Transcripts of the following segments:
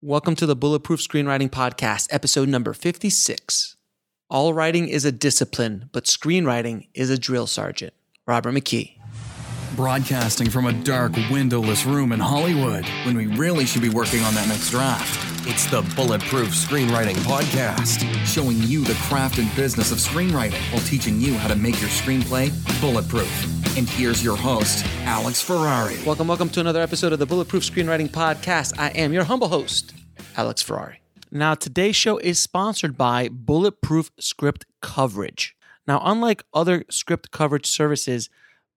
Welcome to the Bulletproof Screenwriting Podcast, episode number 56. All writing is a discipline, but screenwriting is a drill sergeant. Robert McKee. Broadcasting from a dark, windowless room in Hollywood when we really should be working on that next draft. It's the Bulletproof Screenwriting Podcast. Showing you the craft and business of screenwriting while teaching you how to make your screenplay bulletproof. And here's your host, Alex Ferrari. Welcome, welcome to another episode of the Bulletproof Screenwriting Podcast. I am your humble host, Alex Ferrari. Now, today's show is sponsored by Bulletproof Script Coverage. Now, unlike other script coverage services,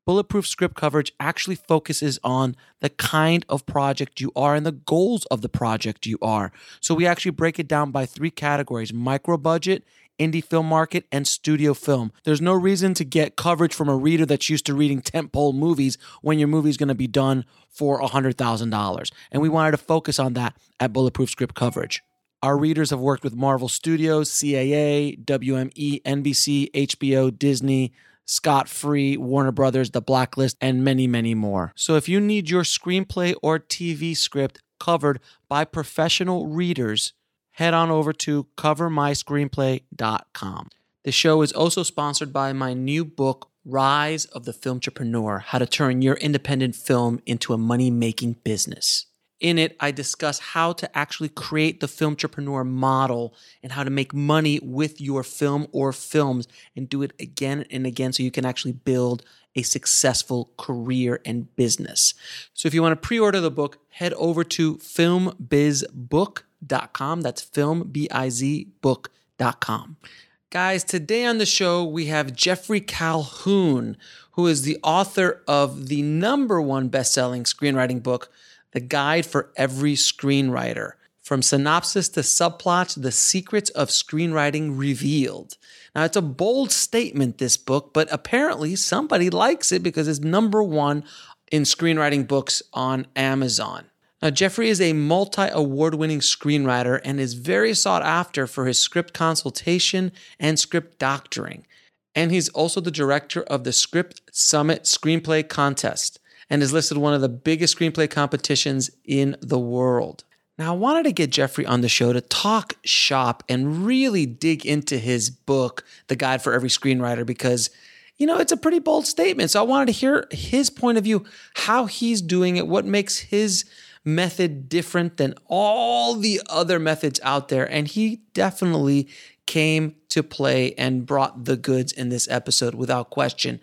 Bulletproof Script Coverage actually focuses on the kind of project you are and the goals of the project you are. So we actually break it down by three categories micro budget, indie film market, and studio film. There's no reason to get coverage from a reader that's used to reading tentpole movies when your movie is going to be done for $100,000. And we wanted to focus on that at Bulletproof Script Coverage. Our readers have worked with Marvel Studios, CAA, WME, NBC, HBO, Disney, Scott Free, Warner Brothers, The Blacklist, and many, many more. So if you need your screenplay or TV script covered by professional readers, head on over to covermyscreenplay.com. The show is also sponsored by my new book, Rise of the Film Entrepreneur How to Turn Your Independent Film into a Money Making Business. In it, I discuss how to actually create the film entrepreneur model and how to make money with your film or films and do it again and again so you can actually build a successful career and business. So if you want to pre-order the book, head over to filmbizbook.com. That's filmbizbook.com. Guys, today on the show we have Jeffrey Calhoon, who is the author of the number one best-selling screenwriting book the guide for every screenwriter. From synopsis to subplots, the secrets of screenwriting revealed. Now, it's a bold statement, this book, but apparently somebody likes it because it's number one in screenwriting books on Amazon. Now, Jeffrey is a multi award winning screenwriter and is very sought after for his script consultation and script doctoring. And he's also the director of the Script Summit Screenplay Contest and is listed one of the biggest screenplay competitions in the world. Now, I wanted to get Jeffrey on the show to talk shop and really dig into his book, The Guide for Every Screenwriter, because, you know, it's a pretty bold statement. So I wanted to hear his point of view, how he's doing it, what makes his method different than all the other methods out there. And he definitely came to play and brought the goods in this episode without question.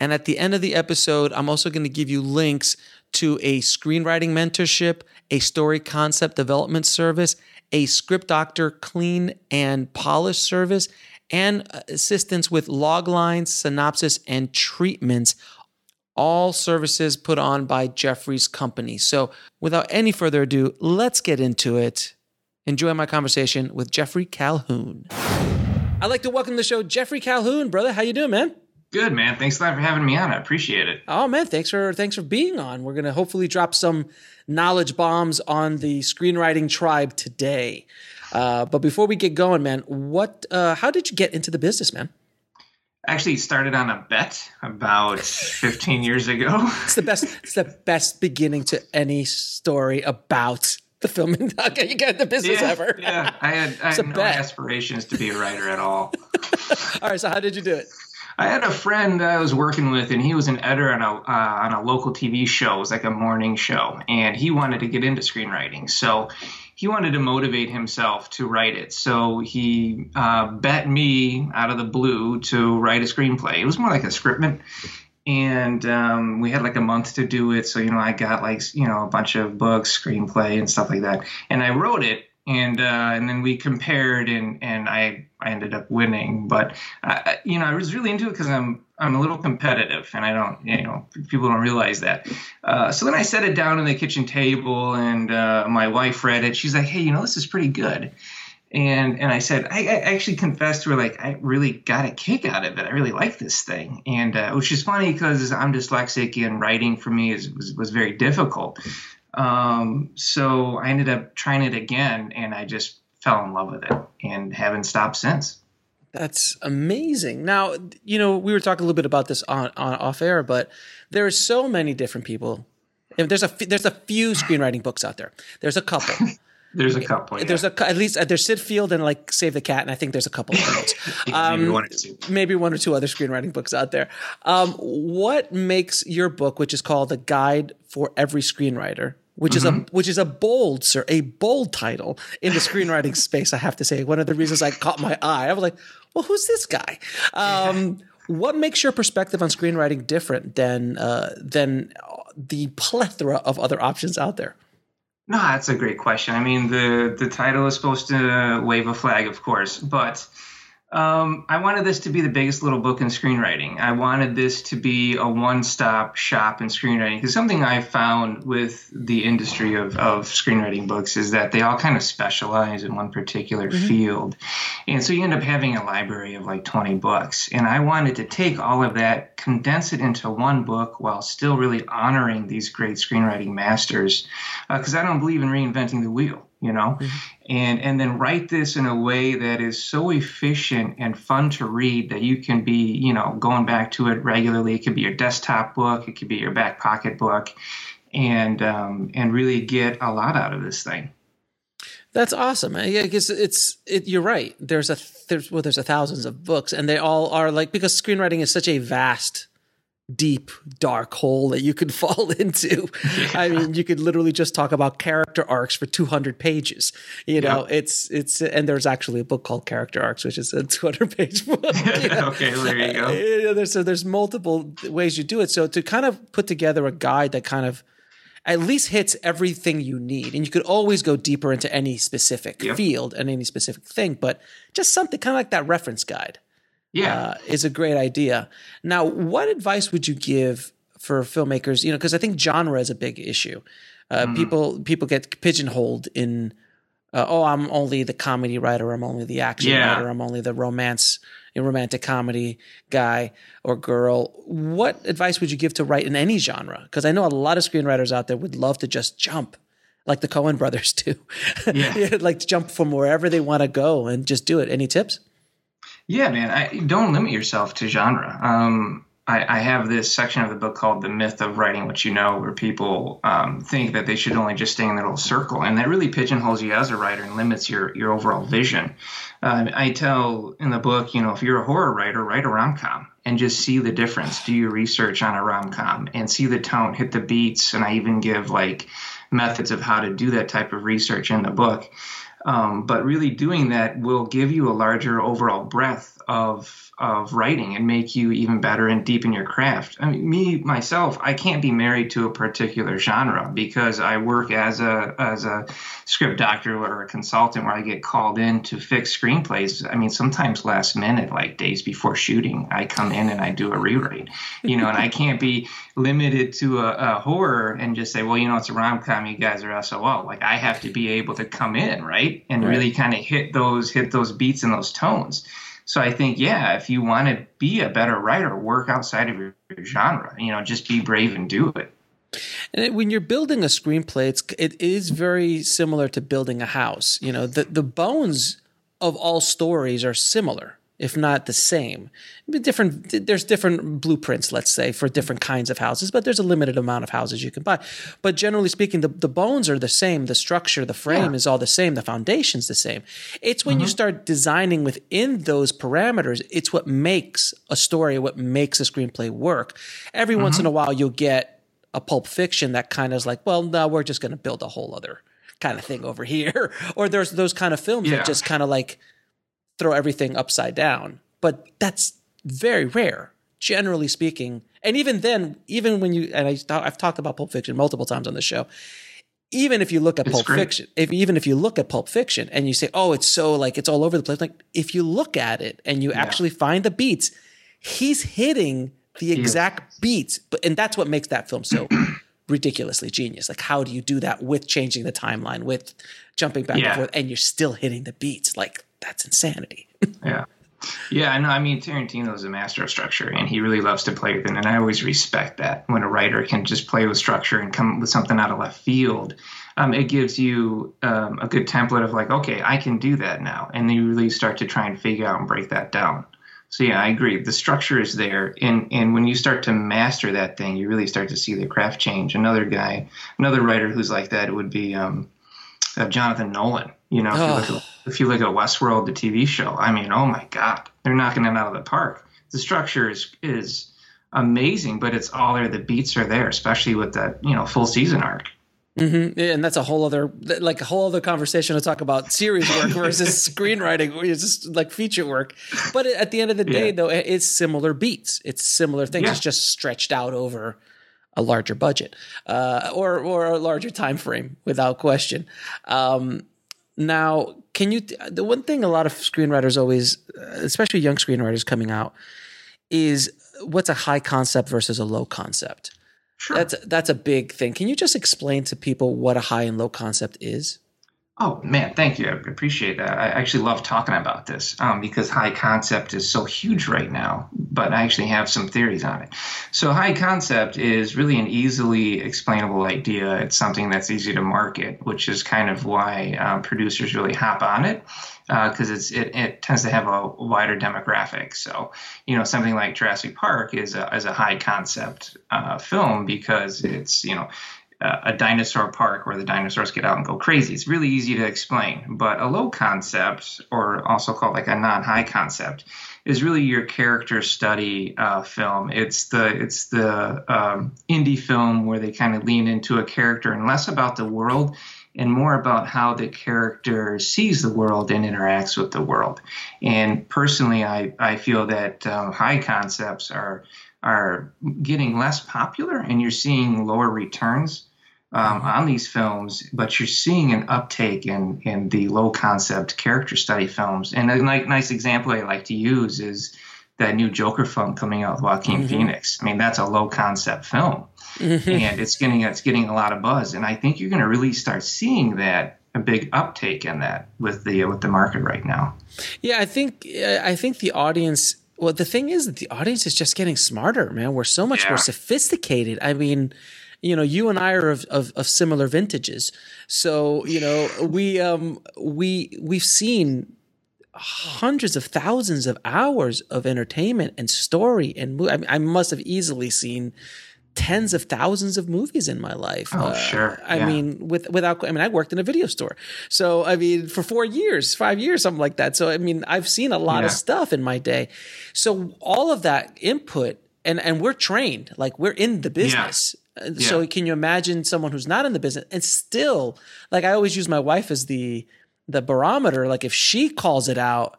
And at the end of the episode, I'm also going to give you links to a screenwriting mentorship, a story concept development service, a script doctor clean and polish service, and assistance with log lines, synopsis, and treatments. All services put on by Jeffrey's company. So, without any further ado, let's get into it. Enjoy my conversation with Jeffrey Calhoon. I'd like to welcome to the show Jeffrey Calhoon, brother. How you doing, man? Good man. Thanks a lot for having me on. I appreciate it. Oh man, thanks for thanks for being on. We're gonna hopefully drop some knowledge bombs on the screenwriting tribe today. Uh, but before we get going, man, what? Uh, how did you get into the business, man? Actually, started on a bet about 15 years ago. It's the best. It's the best beginning to any story about the film industry. You get the business yeah, ever. yeah, I had, I had no bet. aspirations to be a writer at all. All right, so how did you do it? I had a friend that I was working with, and he was an editor on a uh, on a local TV show. It was like a morning show, and he wanted to get into screenwriting. So he wanted to motivate himself to write it. So he uh, bet me out of the blue to write a screenplay. It was more like a scriptment. And um, we had like a month to do it. So, you know, I got like, you know, a bunch of books, screenplay, and stuff like that. And I wrote it. And uh, and then we compared, and, and I, I ended up winning. But, uh, you know, I was really into it because I'm I'm a little competitive, and I don't, you know, people don't realize that. Uh, so then I set it down on the kitchen table, and uh, my wife read it. She's like, "Hey, you know, this is pretty good." And and I said, I, I actually confessed to her like I really got a kick out of it. I really like this thing, and uh, which is funny because I'm dyslexic, and writing for me is was, was very difficult. Um, so I ended up trying it again, and I just fell in love with it, and haven't stopped since. That's amazing. Now, you know, we were talking a little bit about this on, on off air, but there are so many different people. There's a there's a few screenwriting books out there. There's a couple. There's a couple. Yeah. There's a at least uh, there's Sid Field and like Save the Cat, and I think there's a couple of those. yeah, maybe um, one or two. Maybe one or two other screenwriting books out there. Um, what makes your book, which is called "The Guide for Every Screenwriter," which mm-hmm. is a mm-hmm. which is a bold, sir, a bold title in the screenwriting space. I have to say, one of the reasons I caught my eye, I was like, well, who's this guy? Um, what makes your perspective on screenwriting different than uh, than the plethora of other options out there? No, that's a great question. I mean, the the title is supposed to wave a flag, of course, but um, I wanted this to be the biggest little book in screenwriting. I wanted this to be a one stop shop in screenwriting because something I found with the industry of, of screenwriting books is that they all kind of specialize in one particular mm-hmm. field. And so you end up having a library of like 20 books. And I wanted to take all of that, condense it into one book while still really honoring these great screenwriting masters because uh, I don't believe in reinventing the wheel you know mm-hmm. and and then write this in a way that is so efficient and fun to read that you can be you know going back to it regularly it could be your desktop book it could be your back pocket book and um, and really get a lot out of this thing that's awesome. Yeah, because it's it, you're right. There's a there's well there's a thousands of books, and they all are like because screenwriting is such a vast deep dark hole that you could fall into. Yeah. I mean, you could literally just talk about character arcs for 200 pages. You know, yeah. it's it's and there's actually a book called Character Arcs, which is a 200 page book. okay, there you go. Yeah, there's, so there's multiple ways you do it. So to kind of put together a guide that kind of at least hits everything you need. And you could always go deeper into any specific yep. field and any specific thing, but just something kind of like that reference guide yeah, uh, is a great idea. Now, what advice would you give for filmmakers? You know, because I think genre is a big issue. Uh, mm. People people get pigeonholed in, uh, oh, I'm only the comedy writer. I'm only the action yeah. writer. I'm only the romance, romantic comedy guy or girl. What advice would you give to write in any genre? Because I know a lot of screenwriters out there would love to just jump like the Coen brothers do. Yeah. like jump from wherever they want to go and just do it. Any tips? Yeah, man. I, don't limit yourself to genre. Um, I, I, have this section of the book called "The Myth of Writing What You Know," where people um, think that they should only just stay in their little circle, and that really pigeonholes you as a writer and limits your your overall vision. Uh, I tell in the book, you know, if you're a horror writer, write a rom com and just see the difference. Do your research on a rom com and see the tone, hit the beats, and I even give like methods of how to do that type of research in the book. Um, but really doing that will give you a larger overall breadth of of writing and make you even better and deepen your craft. I mean, me myself, I can't be married to a particular genre because I work as a as a script doctor or a consultant where I get called in to fix screenplays. I mean, sometimes last minute, like days before shooting, I come in and I do a rewrite. You know, and I can't be limited to a, a horror and just say, well, you know, it's a rom com. You guys are SOL. Like I have to be able to come in right and right. really kind of hit those hit those beats and those tones. So I think, yeah, if you want to be a better writer, work outside of your, your genre. You know, just be brave and do it. And when you're building a screenplay, it's it is very similar to building a house. You know, the the bones of all stories are similar if not the same. Different, there's different blueprints, let's say, for different kinds of houses, but there's a limited amount of houses you can buy. But generally speaking, the, the bones are the same. The structure, the frame yeah. is all the same. The foundation's the same. It's when mm-hmm. you start designing within those parameters, it's what makes a story, what makes a screenplay work. Every mm-hmm. once in a while, you'll get a pulp fiction that kind of is like, well, no, we're just going to build a whole other kind of thing over here, or there's those kind of films Yeah. that just kind of like throw everything upside down. But that's very rare, generally speaking. And even then, even when you and I, I've talked about Pulp Fiction multiple times on the show. Even if you look at It's Pulp great. Fiction, if even if you look at Pulp Fiction and you say, "Oh, it's so like it's all over the place," like if you look at it and you actually find the beats, he's hitting the exact beats. But and that's what makes that film so ridiculously genius. Like, how do you do that with changing the timeline, with jumping back Yeah. and forth, and you're still hitting the beats? Like, that's insanity. Yeah. Yeah, I know. I mean, Tarantino is a master of structure, and he really loves to play with it. And I always respect that when a writer can just play with structure and come with something out of left field. Um, it gives you um, a good template of like, okay, I can do that now, and then you really start to try and figure out and break that down. So yeah, I agree. The structure is there, and and when you start to master that thing, you really start to see the craft change. Another guy, another writer who's like that would be um, uh, Jonathan Nolan. You know, if you, look at, if you look at Westworld, the TV show, I mean, oh my God, they're knocking it out of the park. The structure is is amazing, but it's all there. The beats are there, especially with that you know full season arc. Mm-hmm. Yeah, and that's a whole other, like a whole other conversation to talk about series work versus screenwriting, or it's just like feature work. But at the end of the day, Yeah. though, it's similar beats. It's similar things. Yeah. It's just stretched out over a larger budget uh, or or a larger time frame, without question. Um, now, can you? The one thing a lot of screenwriters always, especially young screenwriters coming out, is what's a high concept versus a low concept. Sure. That's that's a big thing. Can you just explain to people what a high and low concept is? Oh man, thank you. I appreciate that. I actually love talking about this um, because high concept is so huge right now. But I actually have some theories on it. So high concept is really an easily explainable idea. It's something that's easy to market, which is kind of why um, producers really hop on it because it's it, it tends to have a wider demographic. So you know something like Jurassic Park is a, is a high concept uh, film because it's you know uh, a dinosaur park where the dinosaurs get out and go crazy. It's really easy to explain. But a low concept, or also called like a non-high concept, is really your character study uh, film. It's the it's the um, indie film where they kind of lean into a character and less about the world and more about how the character sees the world and interacts with the world. And personally, I, I feel that um, high concepts are are getting less popular, and you're seeing lower returns um, mm-hmm. on these films, but you're seeing an uptake in in the low concept character study films. And a ni- nice example I like to use is that new Joker film coming out with Joaquin mm-hmm. Phoenix. I mean, that's a low concept film, mm-hmm. and it's getting it's getting a lot of buzz. And I think you're going to really start seeing that a big uptake in that with the with the market right now. Yeah, I think I think the audience. Well, the thing is that the audience is just getting smarter, man. We're so much Yeah. more sophisticated. I mean, you know, you and I are of, of, of similar vintages, so you know we um we we've seen hundreds of thousands of hours of entertainment and story and mo- I, mean, I must have easily seen tens of thousands of movies in my life. Oh, sure. I Yeah. mean, with without I mean, I worked in a video store, so I mean, for four years, five years, something like that. So I mean, I've seen a lot of stuff in my day. So all of that input, and and we're trained, like we're in the business. Uh, and So Yeah. can you imagine someone who's not in the business and still, like I always use my wife as the the barometer. Like if she calls it out,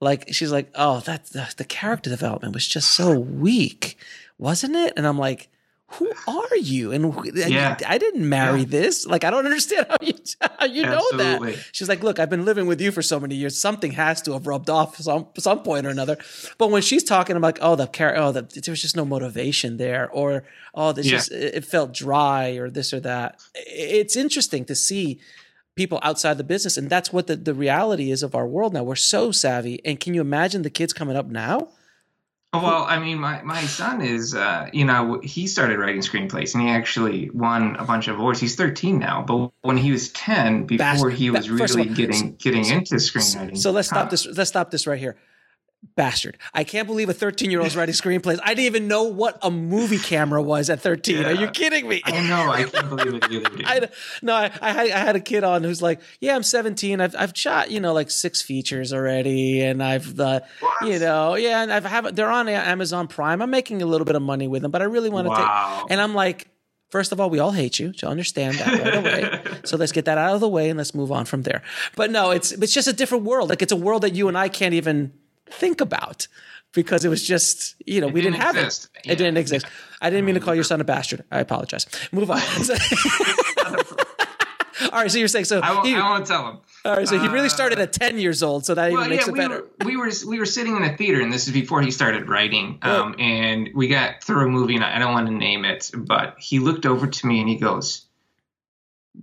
like she's like, "Oh, that the, the character development was just so weak, wasn't it?" And I'm like, "Who are you?" And Yeah. I, didn't marry this. Like I don't understand how you how you know that. She's like, "Look, I've been living with you for so many years. Something has to have rubbed off some some point or another." But when she's talking, I'm like, "Oh, the character. Oh, the, there was just no motivation there, or oh, this Yeah. just it it felt dry, or this or that." It's interesting to see people outside the business and that's what the, the reality is of our world now we're so savvy and can you imagine the kids coming up now Well, I mean, my, my son is, uh, you know, he started writing screenplays and he actually won a bunch of awards. He's 13 now, but when he was 10, before Bastard. he was really all, getting getting into screenwriting. so let's stop this let's stop this right here bastard i can't believe a 13 year old is writing screenplays i didn't even know what a movie camera was at 13 are you kidding me I know, I can't believe it either. Dude. I, no, I, I, had, I had a kid on who's like, yeah, I'm 17. I've, I've shot, you know, like six features already. And I've, uh, What? you know, yeah, and I've have, they're on Amazon Prime. I'm making a little bit of money with them, but I really want to Wow. take, and I'm like, First of all, we all hate you. To understand that right away. so let's get that out of the way and let's move on from there. But no, it's it's just a different world. Like it's a world that you and I can't even think about because it was just you know It we didn't, didn't have exist. it. It didn't exist. I didn't mean to call your son a bastard. I apologize. Move on. all right. So you're saying so? I won't, he- I won't tell him. all right. So he really started at ten years old. So that even Well, makes yeah, it we better. were, we were we were sitting in a theater, and this is before he started writing. Um, and we got through a movie, and I don't want to name it, but he looked over to me and he goes,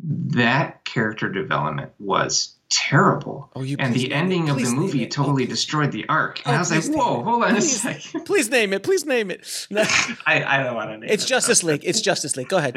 "That character development was terrible." Oh, you and the it. ending of Please the movie totally destroyed the arc. And Oh, I was like, "Whoa, hold on a Please- second. Please name it. Please name it. No, I, I don't want to name it's it. It's Justice League. It's Justice League. Go ahead.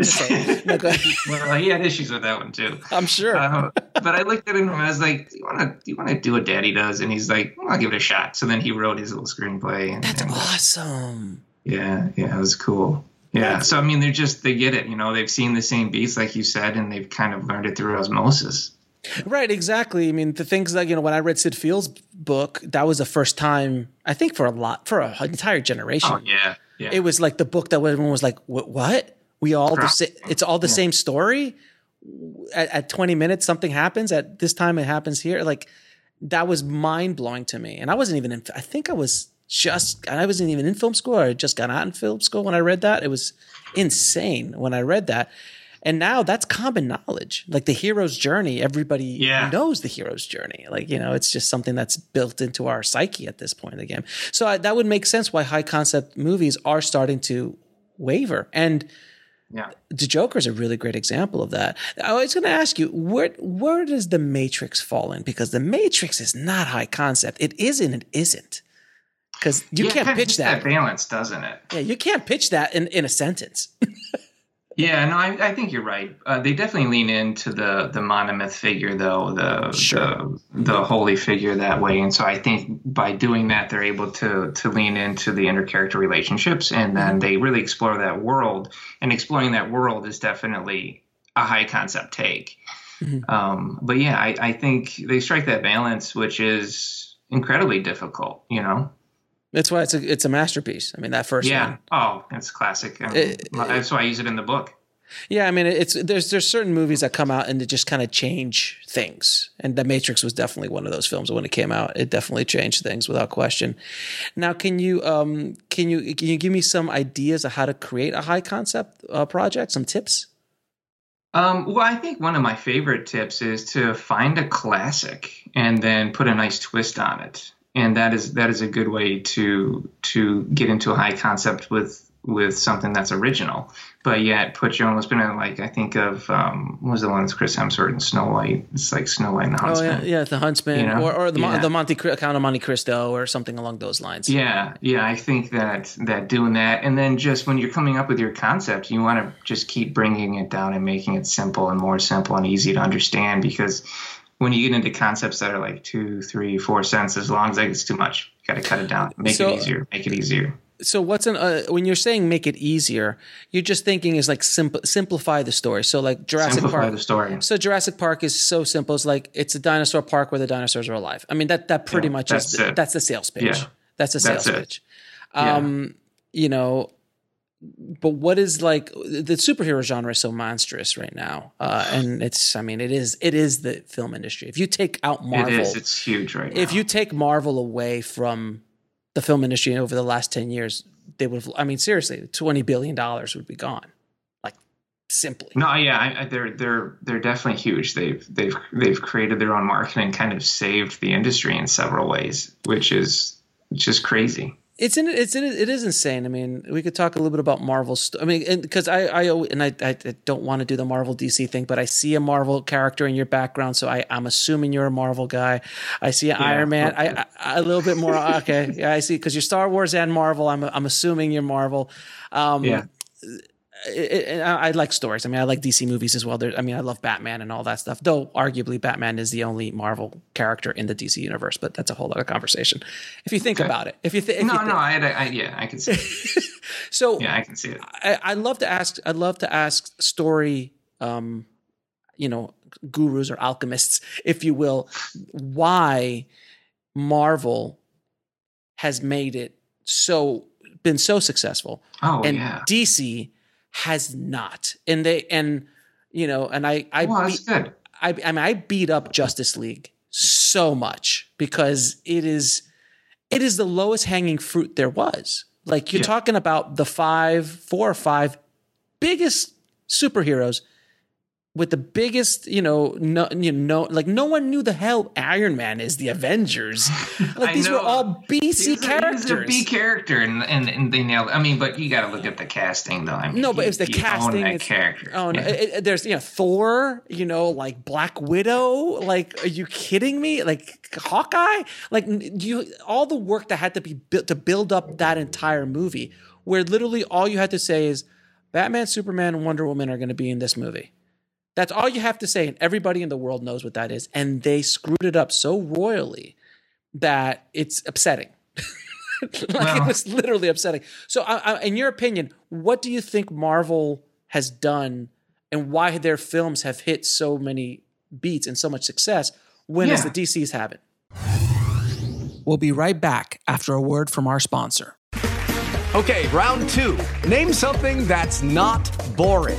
No, go ahead. Well, he had issues with that one too. I'm sure. Uh, but I looked at him and I was like, "Do you want to? Do you want to do what Daddy does?" And he's like, well, "I'll give it a shot." So then he wrote his little screenplay. And, That's and, awesome. Yeah, yeah, it was cool. Yeah, so I mean, they're just they get it. You know, they've seen the same beats, like you said, and they've kind of learned it through osmosis. Right, exactly. I mean, the things that you know, when I read Sid Field's book, that was the first time I think for a lot for an entire generation. Oh yeah, yeah. It was like the book that everyone was like, "What? what? We all the It's all the same story." At, at 20 minutes, something happens. At this time, it happens here. Like that was mind blowing to me. And I wasn't even in. I think I was just. I wasn't even in film school. Or I had just got out in film school when I read that. It was insane when I read that. And now that's common knowledge. Like the hero's journey, everybody Yeah. knows the hero's journey. Like, you know, it's just something that's built into our psyche at this point in the game. So I, that would make sense why high concept movies are starting to waver. And yeah. the Joker is a really great example of that. I was going to ask you, where where does the Matrix fall in? Because the Matrix is not high concept. It is and it isn't. Because you Yeah, can't pitch hits that. balance, doesn't it? Yeah, you can't pitch that in, in a sentence. Yeah, no, I, I think you're right. Uh, they definitely lean into the the monomyth figure, though the, Sure. the the holy figure that way, and so I think by doing that, they're able to to lean into the intercharacter relationships, and then they really explore that world. And exploring that world is definitely a high concept take. Um, but yeah, I, I think they strike that balance, which is incredibly difficult. You know. That's why it's a it's a masterpiece. I mean, that first Yeah. one. Oh, it's classic. I mean, It- that's why I use it in the book. Yeah, I mean, it's there's there's certain movies that come out and they just kind of change things, and The Matrix was definitely one of those films. When it came out, it definitely changed things without question. Now, can you um can you can you give me some ideas of how to create a high concept uh, project? Some tips? Um, well, I think one of my favorite tips is to find a classic and then put a nice twist on it, and that is that is a good way to to get into a high concept with with something that's original, but yet put your own spin on. it. Like I think of um, what was the one with Chris Hemsworth and Snow White? It's like Snow White and the Oh Huntsman. yeah, yeah, The Huntsman, You know? or or the Yeah. the Monte Count of Monte Cristo, or something along those lines. Yeah, yeah, I think that that doing that, and then just when you're coming up with your concept, you want to just keep bringing it down and making it simple and more simple and easy to understand. Because when you get into concepts that are like two, three, four cents, as long, as like it's too much. You got to cut it down. Make So- it easier. Make it easier. so what's an uh, when you're saying make it easier you're just thinking is like simple simplify the story so like jurassic Simplify park the story. so jurassic park is so simple it's like it's a dinosaur park where the dinosaurs are alive i mean that that pretty Yeah, much that's is it. that's the sales pitch Yeah. that's the sales That's it. pitch um you know but what is like the superhero genre is so monstrous right now uh and it's i mean it is it is the film industry if you take out marvel It is. It's huge right now. if you take Marvel away from the film industry over the last 10 years, they would have, I mean, seriously, $20 billion would be gone. Like, simply. no, yeah, I, I, they're they're they're definitely huge. They've they've they've created their own market and kind of saved the industry in several ways, which is just crazy. It's in, it's in, it is insane. I mean, we could talk a little bit about Marvel. St- I mean, because I, I, and I, I don't want to do the Marvel DC thing, but I see a Marvel character in your background, so I, I'm assuming you're a Marvel guy. I see an Iron Man. I, I, a little bit more. Okay, yeah, I see because you're Star Wars and Marvel. I'm, I'm assuming you're Marvel. Um, Yeah. It, it, I I like stories. I mean, I like DC movies as well. There, I mean, I love Batman and all that stuff. Though, arguably, Batman is the only Marvel character in the DC universe. But that's a whole other conversation. If you think about it, if you think, No, no, I, I, yeah, I can see. It. so Yeah, I can see it. I, I love to ask. I'd love to ask story, um, you know, gurus or alchemists, if you will, why Marvel has made it so been so successful, Oh and yeah. DC has not. And they and you know, and I I well, that's beat, good. I I mean I beat up Justice League so much because it is it is the lowest hanging fruit there was. Like you're Yeah. talking about the five, four or five biggest superheroes with the biggest, you know, no, you know, like no one knew the hell Iron Man is the Avengers. Like these were all BC characters. A B character, and, and, and they nailed. I mean, but you got to look at the casting, though. I mean, No, but it's the casting. That character. Oh no! Yeah. It- it- there's you know Thor. You know, like Black Widow. Like, are you kidding me? Like Hawkeye. Like you, all the work that had to be built to build up that entire movie, where literally all you had to say is Batman, Superman, Wonder Woman are going to be in this movie. That's all you have to say, and everybody in the world knows what that is. And they screwed it up so royally that it's upsetting. like it was literally upsetting. So, I, I, in your opinion, what do you think Marvel has done, and why their films have hit so many beats and so much success, when as the DCs haven't? We'll be right back after a word from our sponsor. Okay, round two. Name something that's not boring.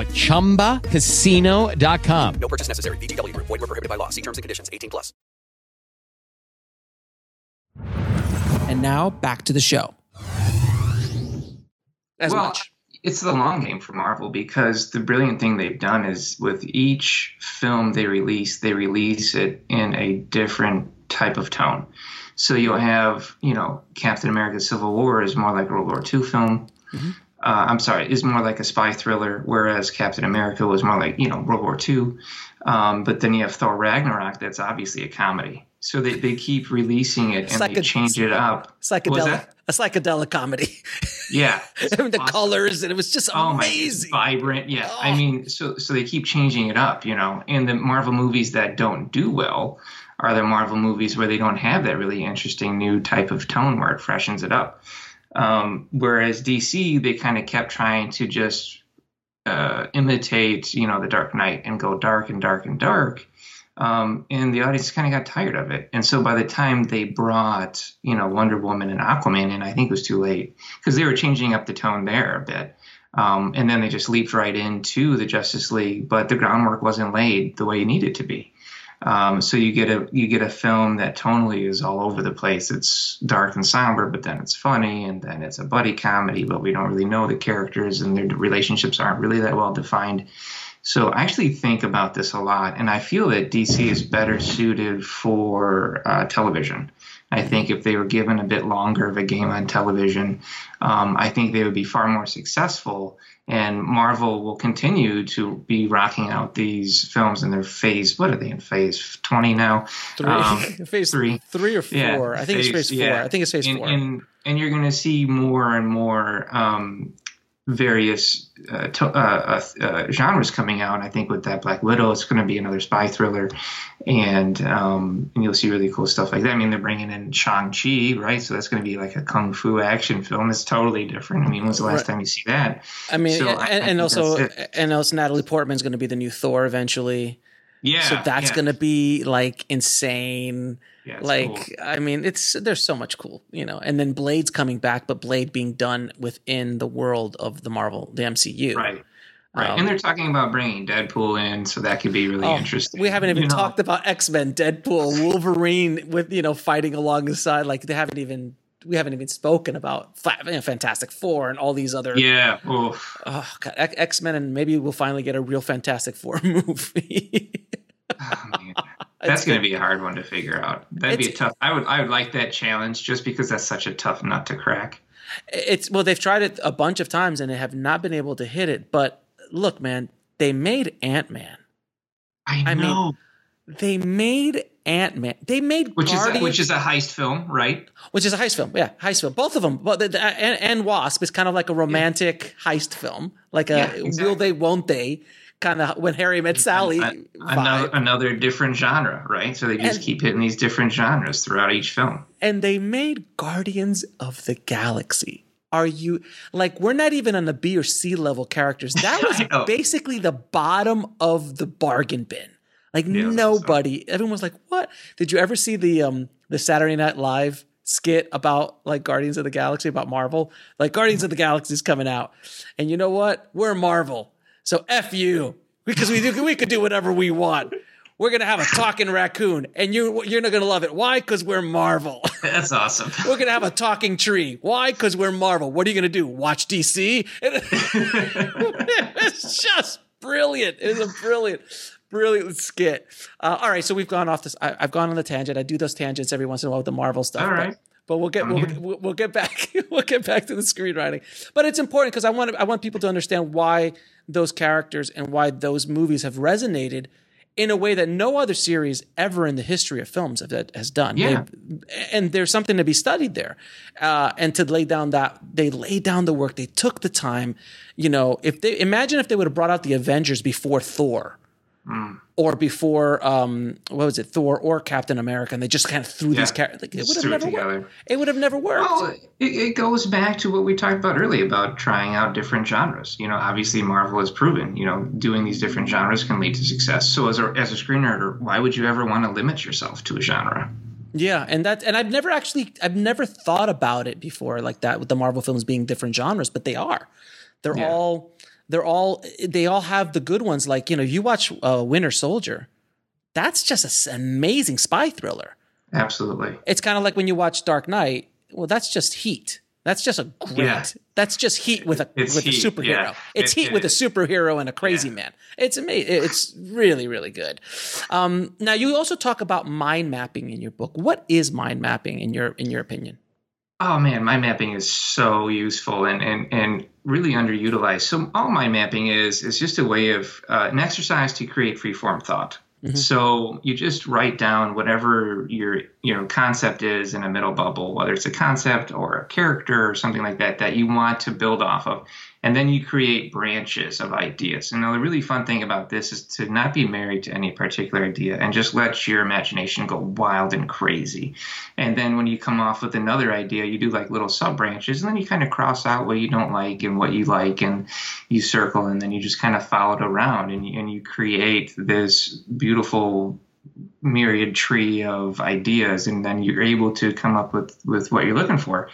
at chumbacasino.com. No purchase necessary. VGW Group. Void were prohibited by law. See terms and conditions. 18 plus. And now back to the show. As well, much. it's the long game for Marvel because the brilliant thing they've done is with each film they release, they release it in a different type of tone. So you'll have, you know, Captain America: Civil War is more like a World War II film. Mm-hmm. Uh, I'm sorry, is more like a spy thriller, whereas Captain America was more like, you know, World War II. Um, but then you have Thor Ragnarok, that's obviously a comedy. So they, they keep releasing it and they change it up. Psychedelic. A psychedelic comedy. Yeah. the awesome. colors, and it was just Oh my, vibrant. Yeah, Oh. I mean, so so they keep changing it up, you know. And the Marvel movies that don't do well are the Marvel movies where they don't have that really interesting new type of tone where it freshens it up. Um, whereas DC, they kind of kept trying to just uh, imitate, you know, the Dark Knight and go dark and dark and dark. Um, and the audience kind of got tired of it. And so by the time they brought, you know, Wonder Woman and Aquaman in, I think it was too late because they were changing up the tone there a bit. Um, and then they just leaped right into the Justice League, but the groundwork wasn't laid the way it needed to be. Um, so you get a you get a film that tonally is all over the place. It's dark and somber, but then it's funny, and then it's a buddy comedy, but we don't really know the characters and their relationships aren't really that well defined. So I actually think about this a lot, and I feel that DC is better suited for uh, television. I think if they were given a bit longer of a game on television, um, I think they would be far more successful. And Marvel will continue to be rocking out these films in their phase. What are they in phase twenty now? Three. Um, phase three. three or four. Yeah, I think it's phase four. yeah. I think it's phase and, four. And and you're going to see more and more um, various uh, to, uh, uh, uh, genres coming out. I think with that Black Widow, it's going to be another spy thriller, and um, and you'll see really cool stuff like that. I mean, they're bringing in Shang Chi, right? So that's going to be like a kung fu action film. It's totally different. I mean, when's the last Right. time you see that? I mean, So and, I- I and also, and also, Natalie Portman's going to be the new Thor eventually. Yeah, So that's yeah. gonna be like insane. Yeah, like cool. I mean, it's there's so much cool, you know. And then Blade's coming back, but Blade being done within the world of the Marvel, the MCU. Right. Right. Um, and they're talking about bringing Deadpool in, so that could be really Oh, interesting. We haven't even You know? talked about X Men, Deadpool, Wolverine with you know fighting alongside. Like they haven't even we haven't even spoken about know, Fantastic Four and all these other Yeah. Oof. oh, God, X Men, and maybe we'll finally get a real Fantastic Four movie. Oh, man. That's going to be a hard one to figure out. That'd be a tough. I would. I would like that challenge just because that's such a tough nut to crack. it's well, they've tried it a bunch of times and they have not been able to hit it. But look, man, they made Ant Man. I I mean, know. They made Ant Man. They made which is Guardians- which is a heist film, right? which is a heist film. Yeah, heist film. Both of them. But the, the, uh, and, and Wasp is kind of like a romantic heist film, like a Yeah, exactly. will they, won't they, kind of when Harry met Sally. An- another, another different genre, right? So they just And- keep hitting these different genres throughout each film. and they made Guardians of the Galaxy. Are you like we're not even on the B or C level characters? That was basically the bottom of the bargain bin. Like Yeah, nobody, everyone was like, "What?" Did you ever see the um the Saturday Night Live skit about like Guardians of the Galaxy about Marvel? Like Guardians of the Galaxy is coming out, and you know what? We're Marvel, so f you because we do we could do whatever we want. We're gonna have a talking raccoon, and you you're not gonna love it. Why? Because we're Marvel. That's awesome. We're gonna have a talking tree. Why? Because we're Marvel. What are you gonna do? Watch DC? it's just brilliant. It's a brilliant, brilliant skit. Uh, all right, so we've gone off this. I, I've gone on the tangent. I do those tangents every once in a while with the Marvel stuff. All but- right. But, we'll get we'll, we'll, we'll get back we'll get back to the screenwriting. But it's important because I want I want people to understand why those characters and why those movies have resonated in a way that no other series ever in the history of films have, has done. Yeah. They- and there's something to be studied there. Uh, and to lay down that they laid down the work, they took the time. You know, if they imagine if they would have brought out the Avengers before Thor. Or before, um, what was it, Thor or Captain America, and they just kind of threw these characters. Like, it would have never together. worked. It would have never worked. Well, it, it goes back to what we talked about earlier about trying out different genres. You know, obviously Marvel has proven, you know, doing these different genres can lead to success. So as a as a screenwriter, why would you ever want to limit yourself to a genre? Yeah, and that and I've never actually I've never thought about it before like that with the Marvel films being different genres, but they are. They're Yeah. all they're all they all have the good ones. Like you know, you watch uh, Winter Soldier, that's just an amazing spy thriller. Absolutely. It's kind of like when you watch Dark Knight. Well, that's just Heat. That's just a great. Yeah. That's just Heat with a It's with Heat, a superhero. yeah. It's It- Heat it with a superhero and a crazy man. It's amazing. It's really really good. Um, now you also talk about mind mapping in your book. What is mind mapping in your in your opinion? Oh man, mind mapping is so useful and, and, and really underutilized. So all mind mapping is is just a way of uh, an exercise to create freeform thought. So you just write down whatever your you know concept is in a middle bubble, whether it's a concept or a character or something like that that you want to build off of, and then you create branches of ideas. And now the really fun thing about this is to not be married to any particular idea and just let your imagination go wild and crazy. And then when you come off with another idea, you do like little sub branches, and then you kind of cross out what you don't like and what you like, and you circle, and then you just kind of follow it around, and you, and you create this beautiful myriad tree of ideas, and then you're able to come up with with what you're looking for.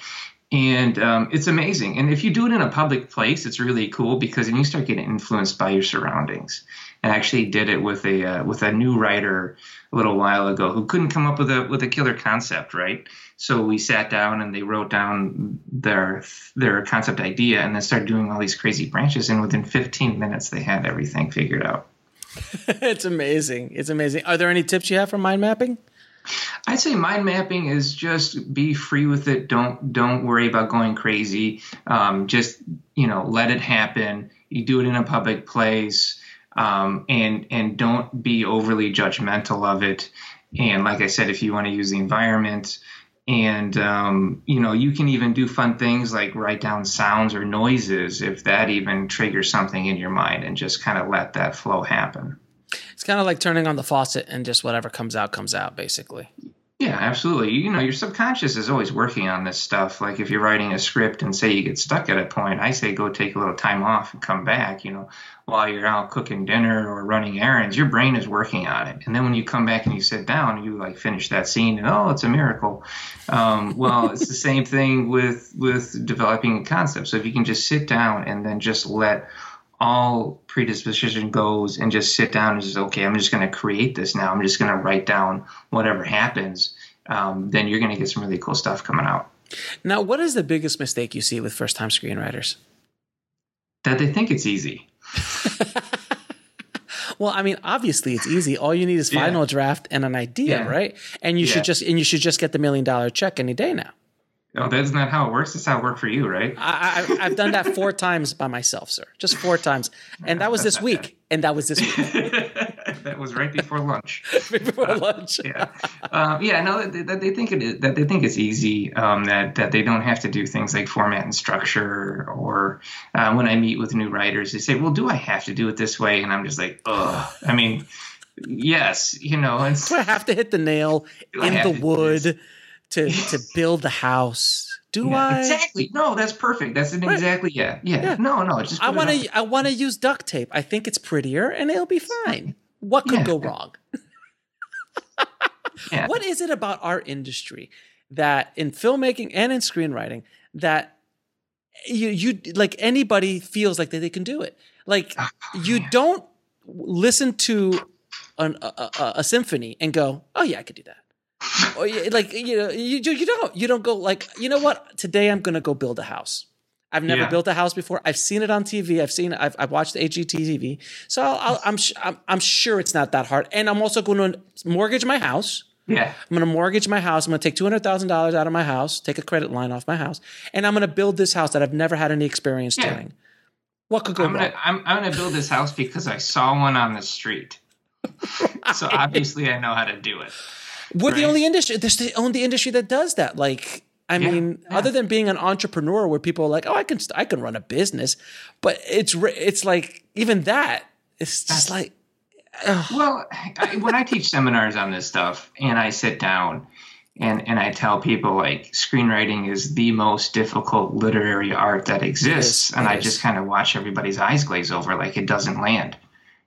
And um, it's amazing. And if you do it in a public place, it's really cool because then you start getting influenced by your surroundings. And I actually did it with a uh, with a new writer a little while ago who couldn't come up with a with a killer concept, right? So we sat down and they wrote down their their concept idea and then started doing all these crazy branches. And within 15 minutes, they had everything figured out. it's amazing. It's amazing. Are there any tips you have for mind mapping? I'd say mind mapping is just be free with it. Don't don't worry about going crazy. Um, just you know, let it happen. You do it in a public place, um, and and don't be overly judgmental of it. And like I said, if you want to use the environment, and um, you know, you can even do fun things like write down sounds or noises if that even triggers something in your mind, and just kind of let that flow happen. It's kind of like turning on the faucet and just whatever comes out comes out, basically. Yeah, absolutely. You know, your subconscious is always working on this stuff. Like if you're writing a script and say you get stuck at a point, I say go take a little time off and come back. You know, while you're out cooking dinner or running errands, your brain is working on it. And then when you come back and you sit down, you like finish that scene, and oh, it's a miracle. Um, well, it's the same thing with with developing a concept. So if you can just sit down and then just let all predisposition goes and just sit down and just okay i'm just going to create this now i'm just going to write down whatever happens um, then you're going to get some really cool stuff coming out Now, what is the biggest mistake you see with first time screenwriters? that they think it's easy Well, I mean, obviously it's easy. All you need is Yeah. final draft and an idea, Yeah. right? And you Yeah. should just and you should just get the million dollar check any day now. Oh that's not how it works. That's how it worked for you right? I, I, I've done that four times by myself, sir. Just four times, and that was this week, and that was this week. That was right before lunch. Before lunch. yeah. Um, yeah no that, that they think it is that they think it's easy um, that that they don't have to do things like format and structure or uh, when i meet with new writers they say well do i have to do it this way? And i'm just like ugh. I mean yes you know it's Do I have to hit the nail in the wood to to build the house? Do Yeah, I? exactly no that's perfect that's an Right. exactly yeah, yeah Yeah. no no just I want to. I want to use duct tape. I think it's prettier, and it'll be fine. What could Yeah. go wrong? What is it about our industry that in filmmaking and in screenwriting that you you like anybody feels like that they can do it? Like Oh, you don't listen to an, a, a, a symphony and go, "Oh yeah, I could do that." Or you- like you know, you you don't you don't go like, "You know what? Today I'm going to go build a house." I've never Yeah. built a house before. I've seen it on TV. I've seen. I've, I've watched HGTV. So I'll, I'll, I'm, sh- I'm I'm sure it's not that hard. And I'm also going to mortgage my house. yeah I'm going to mortgage my house. I'm going to take two hundred thousand dollars out of my house, take a credit line off my house, and I'm going to build this house that I've never had any experience Yeah. doing. What could go I'm wrong? gonna, I'm, I'm gonna build this house because I saw one on the street. so obviously I know how to do it. We're the only industry. There's the only industry that does that. Like, I Yeah, mean, yeah. other than being an entrepreneur, where people are like, "Oh, I can, I can run a business," but it's, it's like even that. It's just like, Well, I, when I teach seminars on this stuff and I sit down and, and I tell people like screenwriting is the most difficult literary art that exists, is, and it I is. just kind of watch everybody's eyes glaze over like it doesn't land,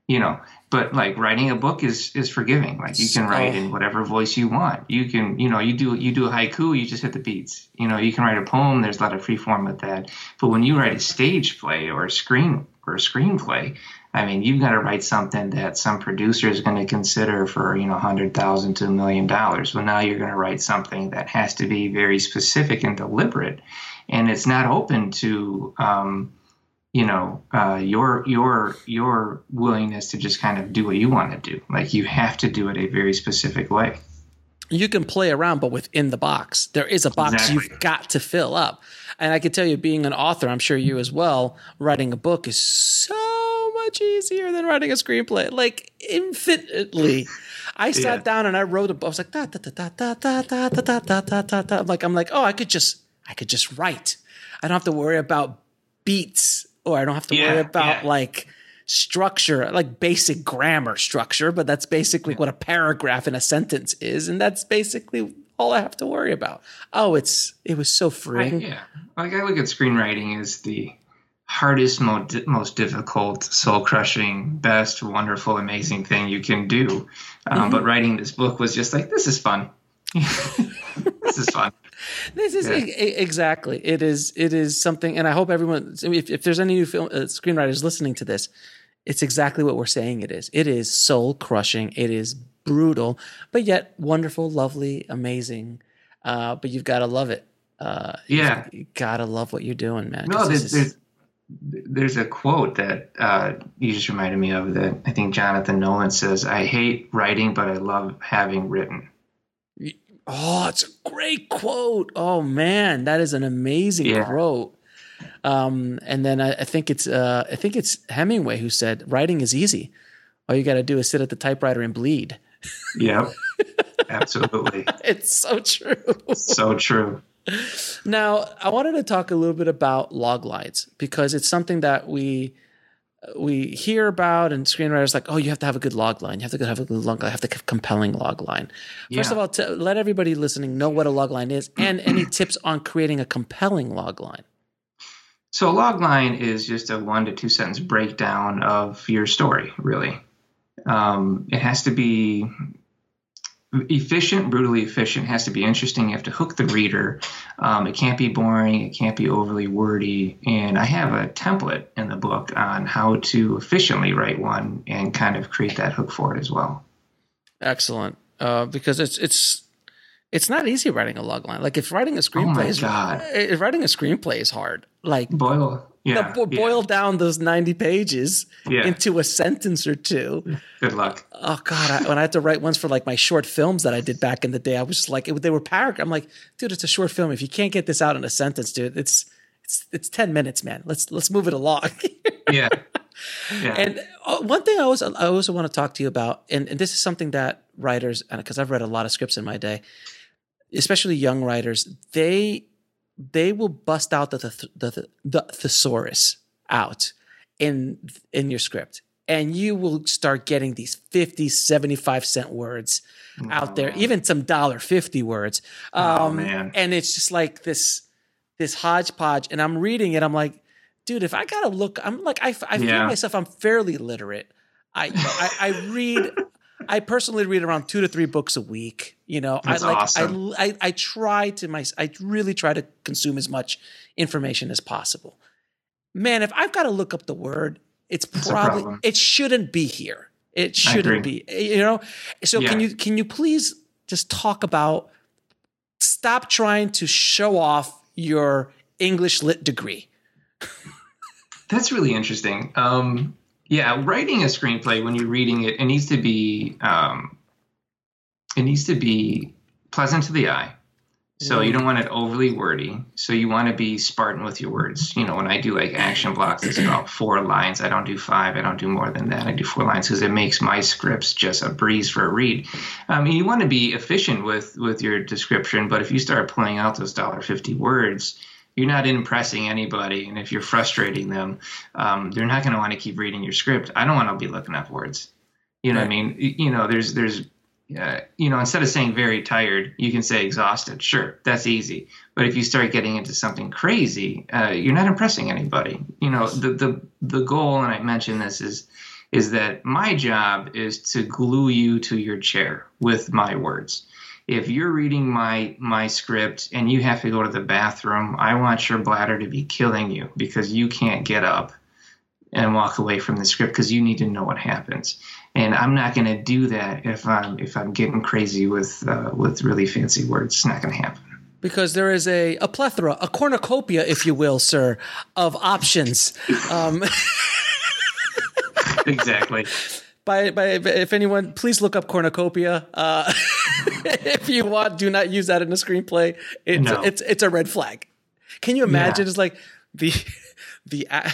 you know. But like writing a book is is forgiving. Like you can write in whatever voice you want. You can, you know, you do you do a haiku, you just hit the beats. You know, you can write a poem. There's a lot of free form with that. But when you write a stage play or a screen or a screenplay, I mean, you've got to write something that some producer is going to consider for you know hundred thousand to a million dollars. Well, now you're going to write something that has to be very specific and deliberate, and it's not open to um, you know uh, your your your willingness to just kind of do what you want to do. Like you have to do it a very specific way. you can play around, but within the box, there is a box Exactly. you've got to fill up. And I can tell you, being an author, I'm sure you as well, writing a book is so much easier than writing a screenplay, like infinitely. I sat Yeah. down and I wrote a book. I was like, da, da, da, da, da, da, da, da, da, da, da, da. Like, I'm like, oh, I could just, I could just write. I don't have to worry about beats or I don't have to Yeah, worry about yeah. like structure, like basic grammar structure, but that's basically what a paragraph in a sentence is. And that's basically all I have to worry about. Oh, it's, it was so I, freeing. yeah, like I look at screenwriting as the hardest, mo- most difficult, soul crushing, best, wonderful, amazing thing you can do. Um, But writing this book was just like, this is fun. this is fun. This is Yeah. e- exactly. It is. It is something, and I hope everyone. If, if there's any new film uh, screenwriters listening to this, it's exactly what we're saying. It is. It is soul crushing. It is brutal, but yet wonderful, lovely, amazing. Uh, but you've got to love it. Uh, Yeah. you gotta love what you're doing, man. No, there's, is- there's there's a quote that uh, you just reminded me of that I think Jonathan Nolan says, "I hate writing, but I love having written." Oh, it's a great quote. Oh man, that is an amazing Yeah. quote. Um, and then I, I think it's uh, I think it's Hemingway who said, "Writing is easy. All you got to do is sit at the typewriter and bleed." Yeah, absolutely, It's so true. so true. now, I wanted to talk a little bit about log lines because it's something that we we hear about and screenwriters like, oh, you have to have a good log line. You have to have a good log line. You have to have a compelling log line. First Yeah. of all, to let everybody listening know what a log line is and any tips on creating a compelling log line. So a log line is just a one to two sentence breakdown of your story, really. Um, it has to be efficient, brutally efficient. Has to be interesting. You have to hook the reader. Um, it can't be boring. It can't be overly wordy. And I have a template in the book on how to efficiently write one and kind of create that hook for it as well. Excellent. Uh, because it's it's it's not easy writing a log line. Like if writing a screenplay Oh my is God. if writing a screenplay is hard. Like Boil, yeah, bo- boil down those 90 pages Yeah. into a sentence or two. Good luck. Oh God! I, when I had to write ones for like my short films that I did back in the day, I was just like, it, they were paragraph. I'm like, dude, it's a short film. If you can't get this out in a sentence, dude, it's it's it's ten minutes, man. Let's let's move it along. Yeah. Yeah. and uh, one thing I always I also want to talk to you about, and, and this is something that writers, because I've read a lot of scripts in my day, especially young writers, they they will bust out the the, the, the thesaurus out in in your script. And you will start getting these 50 75 cent words out there even some dollar 50 words. Oh, um, man. and it's just like this this hodgepodge. And i'm reading it i'm like dude if i gotta look i'm like i, I feel Yeah. myself i'm fairly literate. I, I i read i personally read around two to three books a week you know? That's i like awesome. I, I i try to my i really try to consume as much information as possible. Man if i've got to look up the word it's probably it shouldn't be here. It shouldn't be you know? So can you can you please just talk about stop trying to show off your english lit degree? That's really interesting. Um, yeah, writing a screenplay when you're reading it, it needs to be um, it needs to be pleasant to the eye. So you don't want it overly wordy. So you want to be Spartan with your words. You know, when I do like action blocks, it's about four lines. I don't do five. I don't do more than that. I do four lines because it makes my scripts just a breeze for a read. I mean, you want to be efficient with with your description, but if you start pulling out those dollar fifty words, you're not impressing anybody. And if you're frustrating them, um, they're not going to want to keep reading your script. I don't want to be looking up words. You know what I mean? You know, there's there's uh, you know, instead of saying very tired, you can say exhausted. Sure, that's easy. But if you start getting into something crazy, uh, you're not impressing anybody. You know, the the the goal, and I mentioned this is is that my job is to glue you to your chair with my words. If you're reading my my script and you have to go to the bathroom, I want your bladder to be killing you because you can't get up and walk away from the script because you need to know what happens. And I'm not going to do that if I'm if I'm getting crazy with uh, with really fancy words. It's not going to happen. because there is a, a plethora, a cornucopia, if you will, sir, of options. Um, Exactly. By, by if anyone, please look up cornucopia. Uh, if you want, do not use that in a screenplay. It's No. it's it's a red flag. Can you imagine? Yeah. It's like the the a-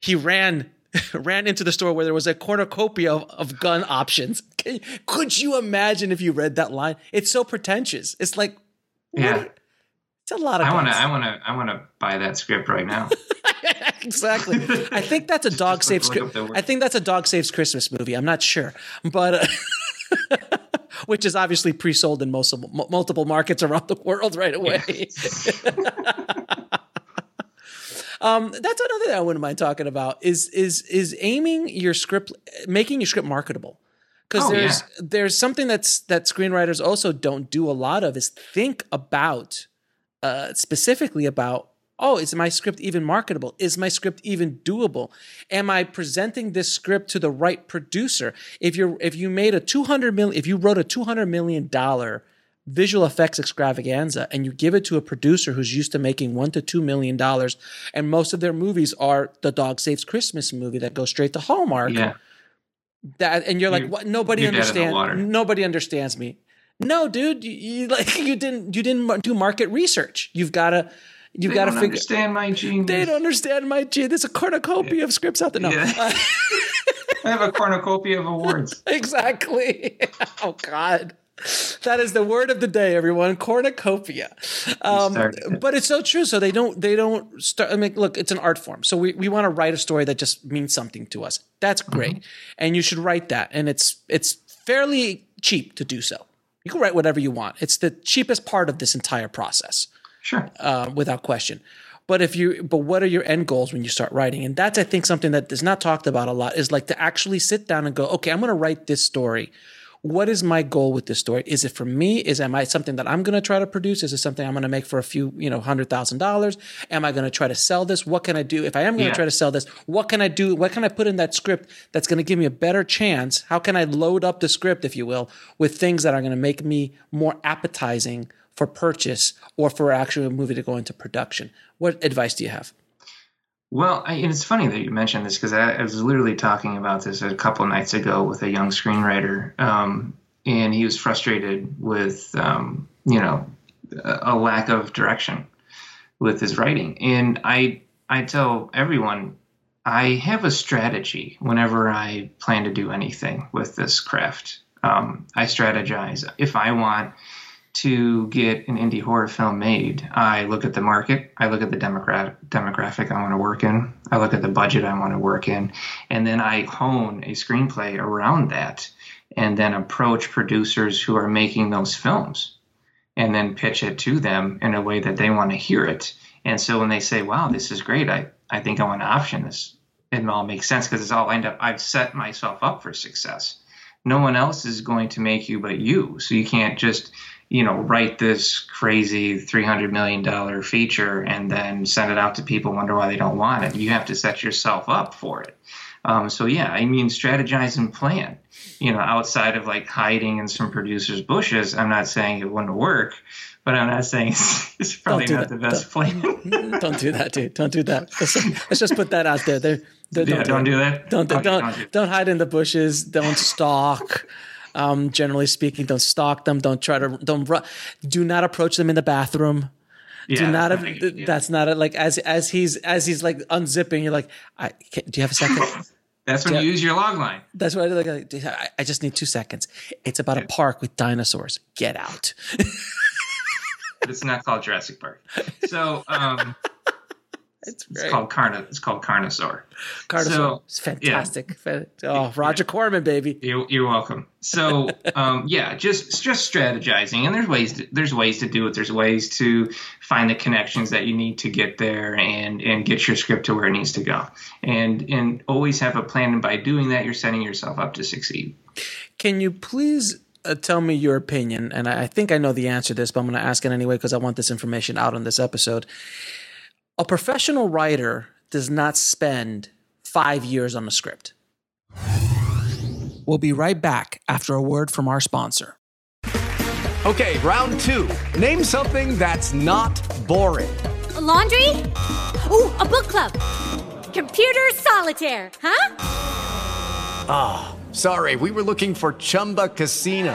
he ran ran into the store where there was a cornucopia of, of gun options. Can, could you imagine if you read that line? It's so pretentious. It's like Yeah. It's a lot of I want to. I want to I want to buy that script right now. exactly. I think that's a dog saves. look up the Chri- word. I think that's a dog saves Christmas movie. I'm not sure, but uh, which is obviously pre-sold in most mu- multiple markets around the world right away. um, that's another thing I wouldn't mind talking about is is is aiming your script, making your script marketable. Because Oh, there's yeah. there's something that's that screenwriters also don't do a lot of is think about uh, specifically about oh is my script even marketable? Is my script even doable? Am i presenting this script to the right producer? If you're if you made a 200 million if you wrote a 200 million dollar visual effects extravaganza and you give it to a producer who's used to making one to two million dollars and most of their movies are the dog saves christmas movie that goes straight to hallmark Yeah. that and you're like You're- what? Nobody you're dead in the understands nobody understands me no dude you, you like you didn't you didn't do market research you've got to you've They got to figure understand my genius. they don't understand my gee there's a cornucopia of scripts out there no Yeah. Uh, I have a cornucopia of awards. exactly oh god that is the word of the day, everyone. Cornucopia. Um, but it's so true. So they don't they don't start. I mean, look, it's an art form. So we, we want to write a story that just means something to us. That's great, and you should write that. And it's it's fairly cheap to do so. You can write whatever you want. It's the cheapest part of this entire process. Sure. Uh, without question. But if you, but what are your end goals when you start writing? And that's, I think, something that is not talked about a lot is like to actually sit down and go, okay, I'm going to write this story. What is my goal with this story? Is it for me? Is am I something that I'm going to try to produce? Is it something I'm going to make for a few, you know, hundred thousand dollars? Am I going to try to sell this? What can I do? If I am going to Yeah. try to sell this, what can I do? What can I put in that script that's going to give me a better chance? How can I load up the script, if you will, with things that are going to make me more appetizing for purchase or for actually a movie to go into production? What advice do you have? Well, I, it's funny that you mentioned this because I, I was literally talking about this a couple nights ago with a young screenwriter, um, and he was frustrated with, um, you know, a, lack of direction with his writing. And I, I tell everyone, I have a strategy whenever I plan to do anything with this craft. Um, I strategize. If I want to get an indie horror film made, I look at the market, I look at the demographic I want to work in, I look at the budget I want to work in, and then I hone a screenplay around that and then approach producers who are making those films and then pitch it to them in a way that they want to hear it. And so when they say, wow, this is great, I, I think I want to option this, it all makes sense because it's all lined up. I've set myself up for success. No one else is going to make you but you. So you can't just, you know, write this crazy $300 million feature and then send it out to people, wonder why they don't want it. You have to set yourself up for it. Um, so yeah, I mean, strategize and plan. You know, outside of like hiding in some producer's bushes, I'm not saying it wouldn't work, but I'm not saying it's, it's probably do not that. the best plan. don't do that, dude. Don't do that. Let's, let's just put that out there. There, there- Yeah, don't do that? Don't Okay, don't don't do don't, it. hide in the bushes. Don't stalk. Um, generally speaking, don't stalk them. Don't try to don't do not approach them in the bathroom. Yeah, do not. that's a good. That's not a, like as as he's as he's like unzipping. You're like, I, can, do you have a second? That's when Yeah. you use your log line. That's what I do. like. I, I just need two seconds. It's about a park with dinosaurs. Get out. but it's not called Jurassic Park. So um, it's it's called Carna. It's called Carnosaur. Carnosaur. So, it's fantastic. Oh, Roger Corman, baby. You're, you're welcome. So um, yeah, just just strategizing, and there's ways to, there's ways to do it. There's ways to find the connections that you need to get there and and get your script to where it needs to go, and and always have a plan. And by doing that, you're setting yourself up to succeed. Can you please uh, tell me your opinion? And I, I think I know the answer to this, but I'm going to ask it anyway because I want this information out on this episode. A professional writer does not spend five years on a script. We'll be right back after a word from our sponsor. Okay, round two. Name something that's not boring. A laundry? Ooh, a book club. Computer solitaire, huh? Ah, sorry, we were looking for Chumba Casino.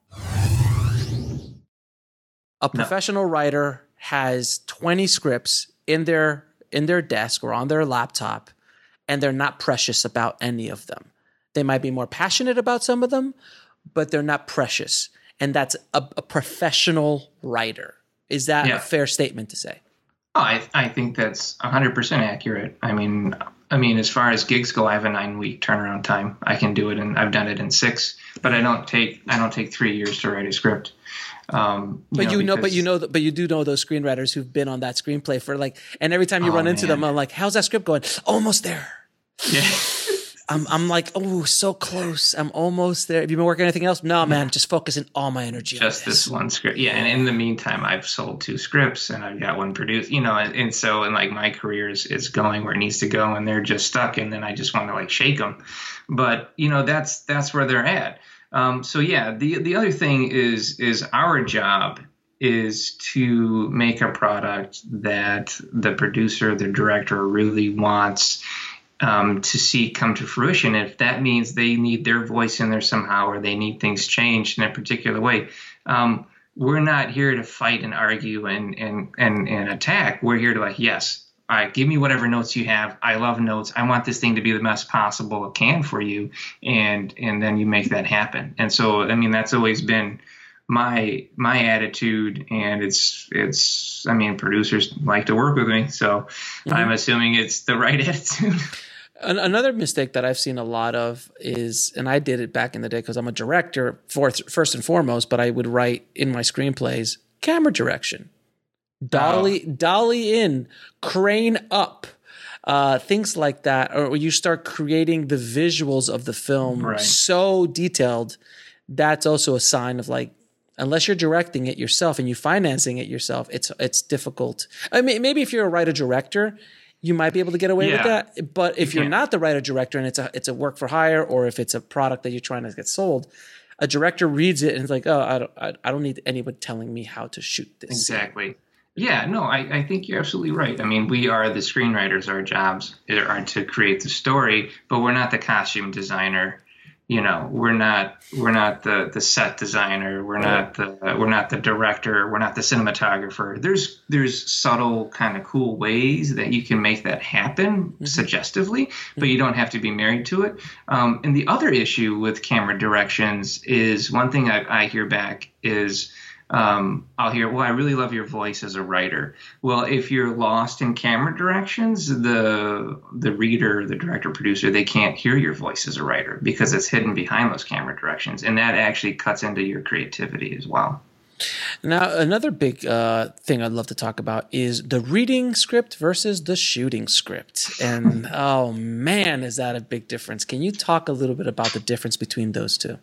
A professional writer has 20 scripts in their in their desk or on their laptop and they're not precious about any of them. They might be more passionate about some of them, but they're not precious. And that's a, a professional writer. Is that Yeah. a fair statement to say? Oh, I, I think that's 100% accurate. I mean, I mean, as far as gigs go, I have a nine week turnaround time. I can do it, and I've done it in six. But I don't take I don't take three years to write a script. Um, But you know, but you know, but you do know those screenwriters who've been on that screenplay for like, and every time you Oh, run into them. I'm like, "How's that script going? Almost there." Yeah. I'm, I'm like, oh, so close. I'm almost there. Have you been working on anything else? No, man, just focusing all my energy on just this one script. Yeah, and in the meantime, I've sold two scripts and I've got one produced. You know, and, and so and like my career is, is going where it needs to go, and they're just stuck, and then I just want to like shake them. But you know, that's that's where they're at. Um, so yeah, the the other thing is is our job is to make a product that the producer, the director really wants um, to see come to fruition. If that means they need their voice in there somehow, or they need things changed in a particular way, um, we're not here to fight and argue and and and and attack. We're here to like, yes, all right, give me whatever notes you have. I love notes. I want this thing to be the best possible it can for you, and and then you make that happen. And so, I mean, that's always been my my attitude and it's it's i mean producers like to work with me so mm-hmm. i'm assuming it's the right attitude another mistake that I've seen a lot of is, and I did it back in the day because I'm a director for, first and foremost, but I would write in my screenplays camera direction, dolly, dolly in, crane up, uh, things like that, or you start creating the visuals of the film Right. so detailed. That's also a sign of like. Unless you're directing it yourself and you're financing it yourself, it's it's difficult. I mean, maybe if you're a writer director, you might be able to get away with that. But if You you're not the writer director and it's a it's a work for hire or if it's a product that you're trying to get sold, a director reads it and it's like, oh, I don't I, I don't need anyone telling me how to shoot this. exactly yeah no I, I think you're absolutely right. I mean we are the screenwriters our jobs are to create the story but we're not the costume designer. You know we're not we're not the the set designer. We're not the we're not the director. We're not the cinematographer. There's there's subtle kind of cool ways that you can make that happen suggestively but you don't have to be married to it. Um, and the other issue with camera directions is one thing I, I hear back is um, I'll hear, well, I really love your voice as a writer. Well, if you're lost in camera directions, the the reader, the director, producer, they can't hear your voice as a writer because it's hidden behind those camera directions, and that actually cuts into your creativity as well. Now, another big uh, thing I'd love to talk about is the reading script versus the shooting script. And oh man, is that a big difference? Can you talk a little bit about the difference between those two?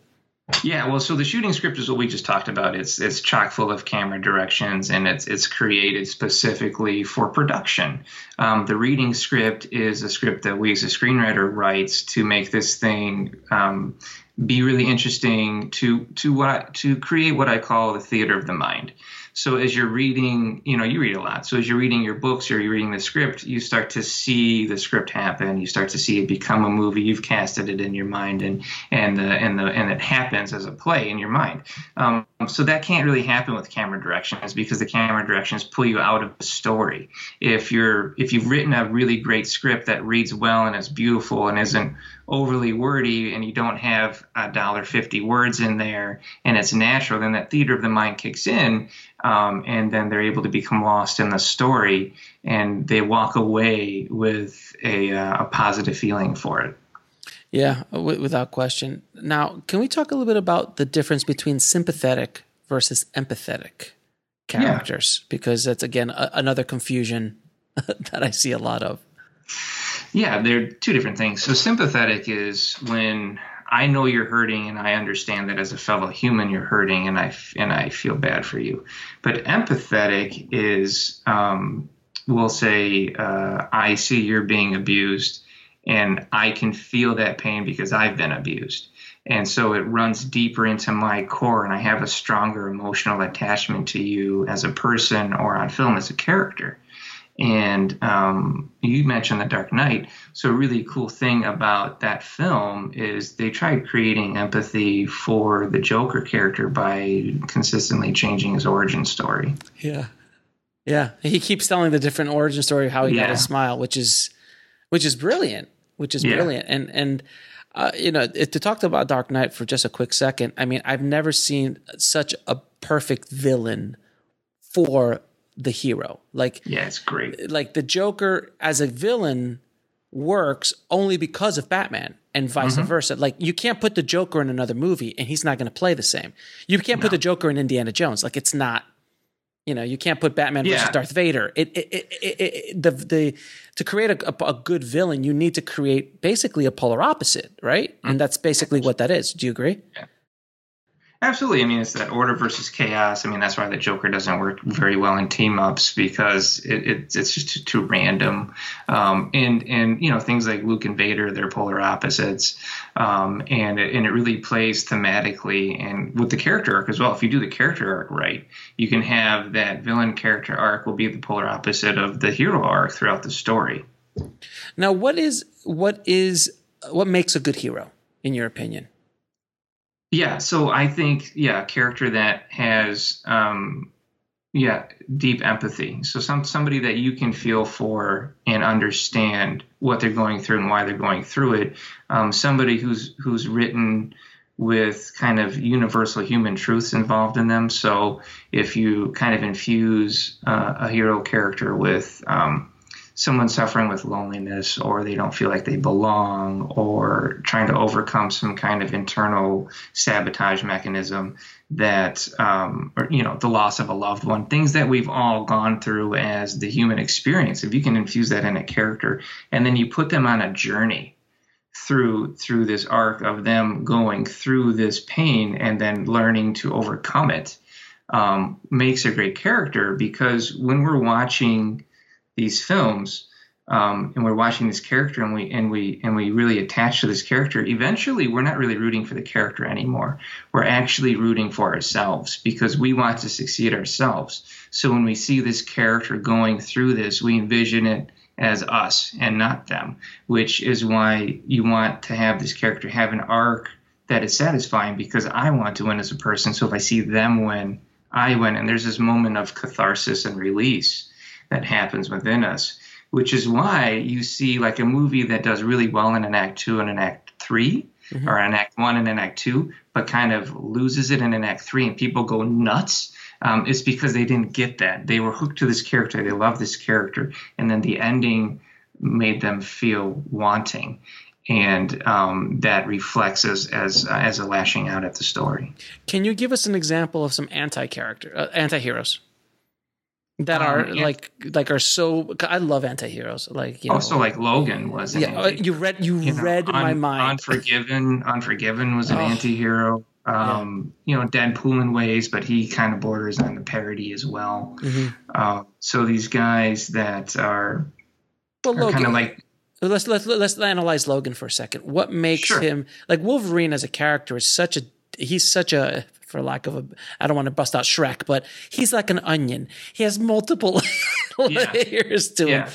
Yeah, well, so the shooting script is what we just talked about. It's it's chock full of camera directions, and it's it's created specifically for production. Um, the reading script is a script that we as a screenwriter writes to make this thing um, be really interesting to to what to create what I call the theater of the mind. So as you're reading, you know, you read a lot. So as you're reading your books or you're reading the script, you start to see the script happen. You start to see it become a movie. You've casted it in your mind, and and the and the and it happens as a play in your mind. Um, so that can't really happen with camera directions because the camera directions pull you out of the story. If you're if you've written a really great script that reads well and is beautiful and isn't overly wordy and you don't have a dollar fifty words in there and it's natural, then that theater of the mind kicks in, um, and then they're able to become lost in the story and they walk away with a, uh, a positive feeling for it. Yeah, w- without question. Now, can we talk a little bit about the difference between sympathetic versus empathetic characters? Because that's again a- another confusion that I see a lot of. Yeah, they're two different things. So sympathetic is when I know you're hurting and I understand that as a fellow human you're hurting and I and I feel bad for you. But empathetic is um, we'll say uh, I see you're being abused and I can feel that pain because I've been abused. And so it runs deeper into my core and I have a stronger emotional attachment to you as a person or on film as a character. And um, you mentioned The Dark Knight. So, a really cool thing about that film is they tried creating empathy for the Joker character by consistently changing his origin story. Yeah, yeah. He keeps telling the different origin story of how he got Yeah. his smile, which is which is brilliant. which is Yeah. brilliant. And and uh, you know, to talk about Dark Knight for just a quick second, I mean, I've never seen such a perfect villain for the hero. Like Yeah, it's great. like the Joker as a villain works only because of Batman and vice Mhm. versa. Like you can't put the Joker in another movie and he's not going to play the same. You can't put the Joker in Indiana Jones. Like it's not. You know, you can't put Batman versus Darth Vader. It, it, it, it, the the to create a, a, a good villain, you need to create basically a polar opposite, right? And that's basically what that is. Do you agree? Absolutely. I mean, it's that order versus chaos. I mean, that's why the Joker doesn't work very well in team ups because it, it, it's just too, too random. Um, and and you know things like Luke and Vader, they're polar opposites, um, and it, and it really plays thematically and with the character arc as well. If you do the character arc right, you can have that villain character arc will be the polar opposite of the hero arc throughout the story. Now, what is what is what makes a good hero in your opinion? Yeah, so I think yeah, a character that has um yeah, deep empathy. So some somebody that you can feel for and understand what they're going through and why they're going through it. Um, somebody who's who's written with kind of universal human truths involved in them. So if you kind of infuse uh, a hero character with um, someone suffering with loneliness or they don't feel like they belong or trying to overcome some kind of internal sabotage mechanism that um, or you know the loss of a loved one things that we've all gone through as the human experience. If you can infuse that in a character and then you put them on a journey through through this arc of them going through this pain and then learning to overcome it um, makes a great character because when we're watching these films um, and we're watching this character and we and we and we really attach to this character eventually we're not really rooting for the character anymore. We're actually rooting for ourselves because we want to succeed ourselves. So when we see this character going through this we envision it as us and not them which is why you want to have this character have an arc that is satisfying because i want to win as a person. So if i see them win i win. And there's this moment of catharsis and release that happens within us, which is why you see like a movie that does really well in an act two and an act 3 or an act one and an act two, but kind of loses it in an act three and people go nuts. Um, it's because they didn't get that. They were hooked to this character. They love this character. And then the ending made them feel wanting. And um, that reflects as as as a lashing out at the story. Can you give us an example of some anti character uh, anti heroes that Um, are yeah. like like are so? I love anti heroes. Like you know, also, like Logan was. yeah. anti- You read you, you know, read my Un- mind. Unforgiven, Unforgiven was an Oh. anti-hero. Um, You know, Deadpool in ways, but he kind of borders on the parody as well. Mhm. Uh, so these guys that are, Well, are kind of like Let's let's let's analyze Logan for a second. What makes him like Wolverine as a character is such a he's such a for lack of a I don't want to bust out Shrek, but he's like an onion. He has multiple layers to him.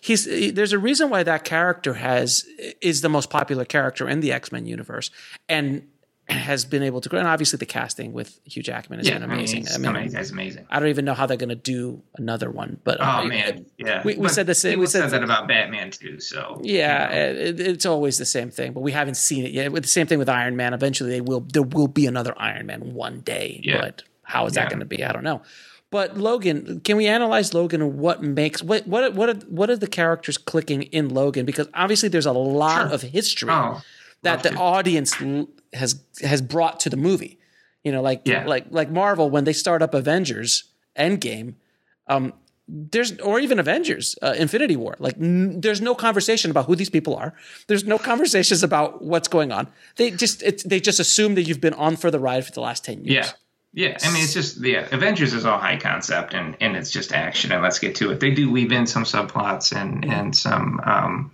He's eh, there's a reason why that character has is the most popular character in the X Men universe, and has been able to grow. And obviously, the casting with Hugh Jackman has yeah, been amazing. I mean, I mean, he's amazing. I don't even know how they're going to do another one, but Oh uh, man, yeah. we, we said the same. People We said said that about Batman too. So yeah, it, it's always the same thing, but we haven't seen it yet. With the same thing with Iron Man. Eventually, they will. There will be another Iron Man one day. Yeah. But how is that going to be? I don't know. But Logan, can we analyze Logan and what makes what what what are, what are the characters clicking in Logan? Because obviously, there's a lot of history Oh, that the audience has has brought to the movie. You know, like Yeah. like like Marvel when they start up Avengers Endgame. Um, there's or even Avengers uh, Infinity War. Like n- there's no conversation about who these people are. There's no conversations about what's going on. They just it's, they just assume that you've been on for the ride for the last ten years. Yeah. Yeah, I mean it's just yeah, Avengers is all high concept and and it's just action and let's get to it. They do weave in some subplots and and some um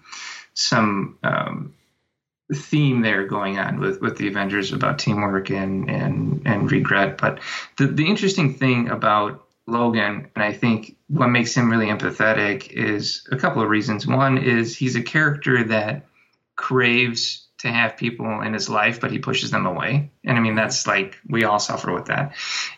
some um theme there going on with with the Avengers about teamwork and and and regret. But the the interesting thing about Logan, and I think what makes him really empathetic is a couple of reasons. One is he's a character that craves to have people in his life, but he pushes them away. And I mean, that's like we all suffer with that.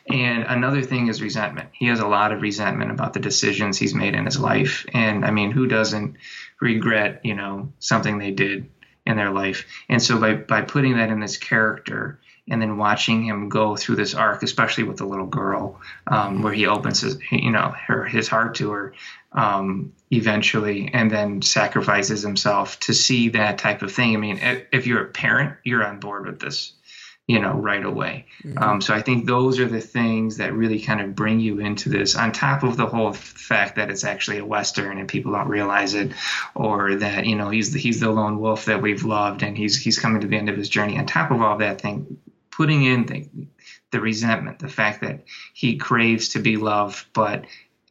And another thing is resentment. He has a lot of resentment about the decisions he's made in his life. And I mean, who doesn't regret, you know, something they did in their life. And so by by putting that in this character and then watching him go through this arc, especially with the little girl, um, where he opens his, you know, her his heart to her um, eventually, and then sacrifices himself to see that type of thing. I mean, if, if you're a parent, you're on board with this, you know, right away. Mm-hmm. Um, so I think those are the things that really kind of bring you into this, on top of the whole fact that it's actually a western and people don't realize it, or that you know he's the, he's the lone wolf that we've loved and he's he's coming to the end of his journey. On top of all that thing, putting in the, the resentment, the fact that he craves to be loved, but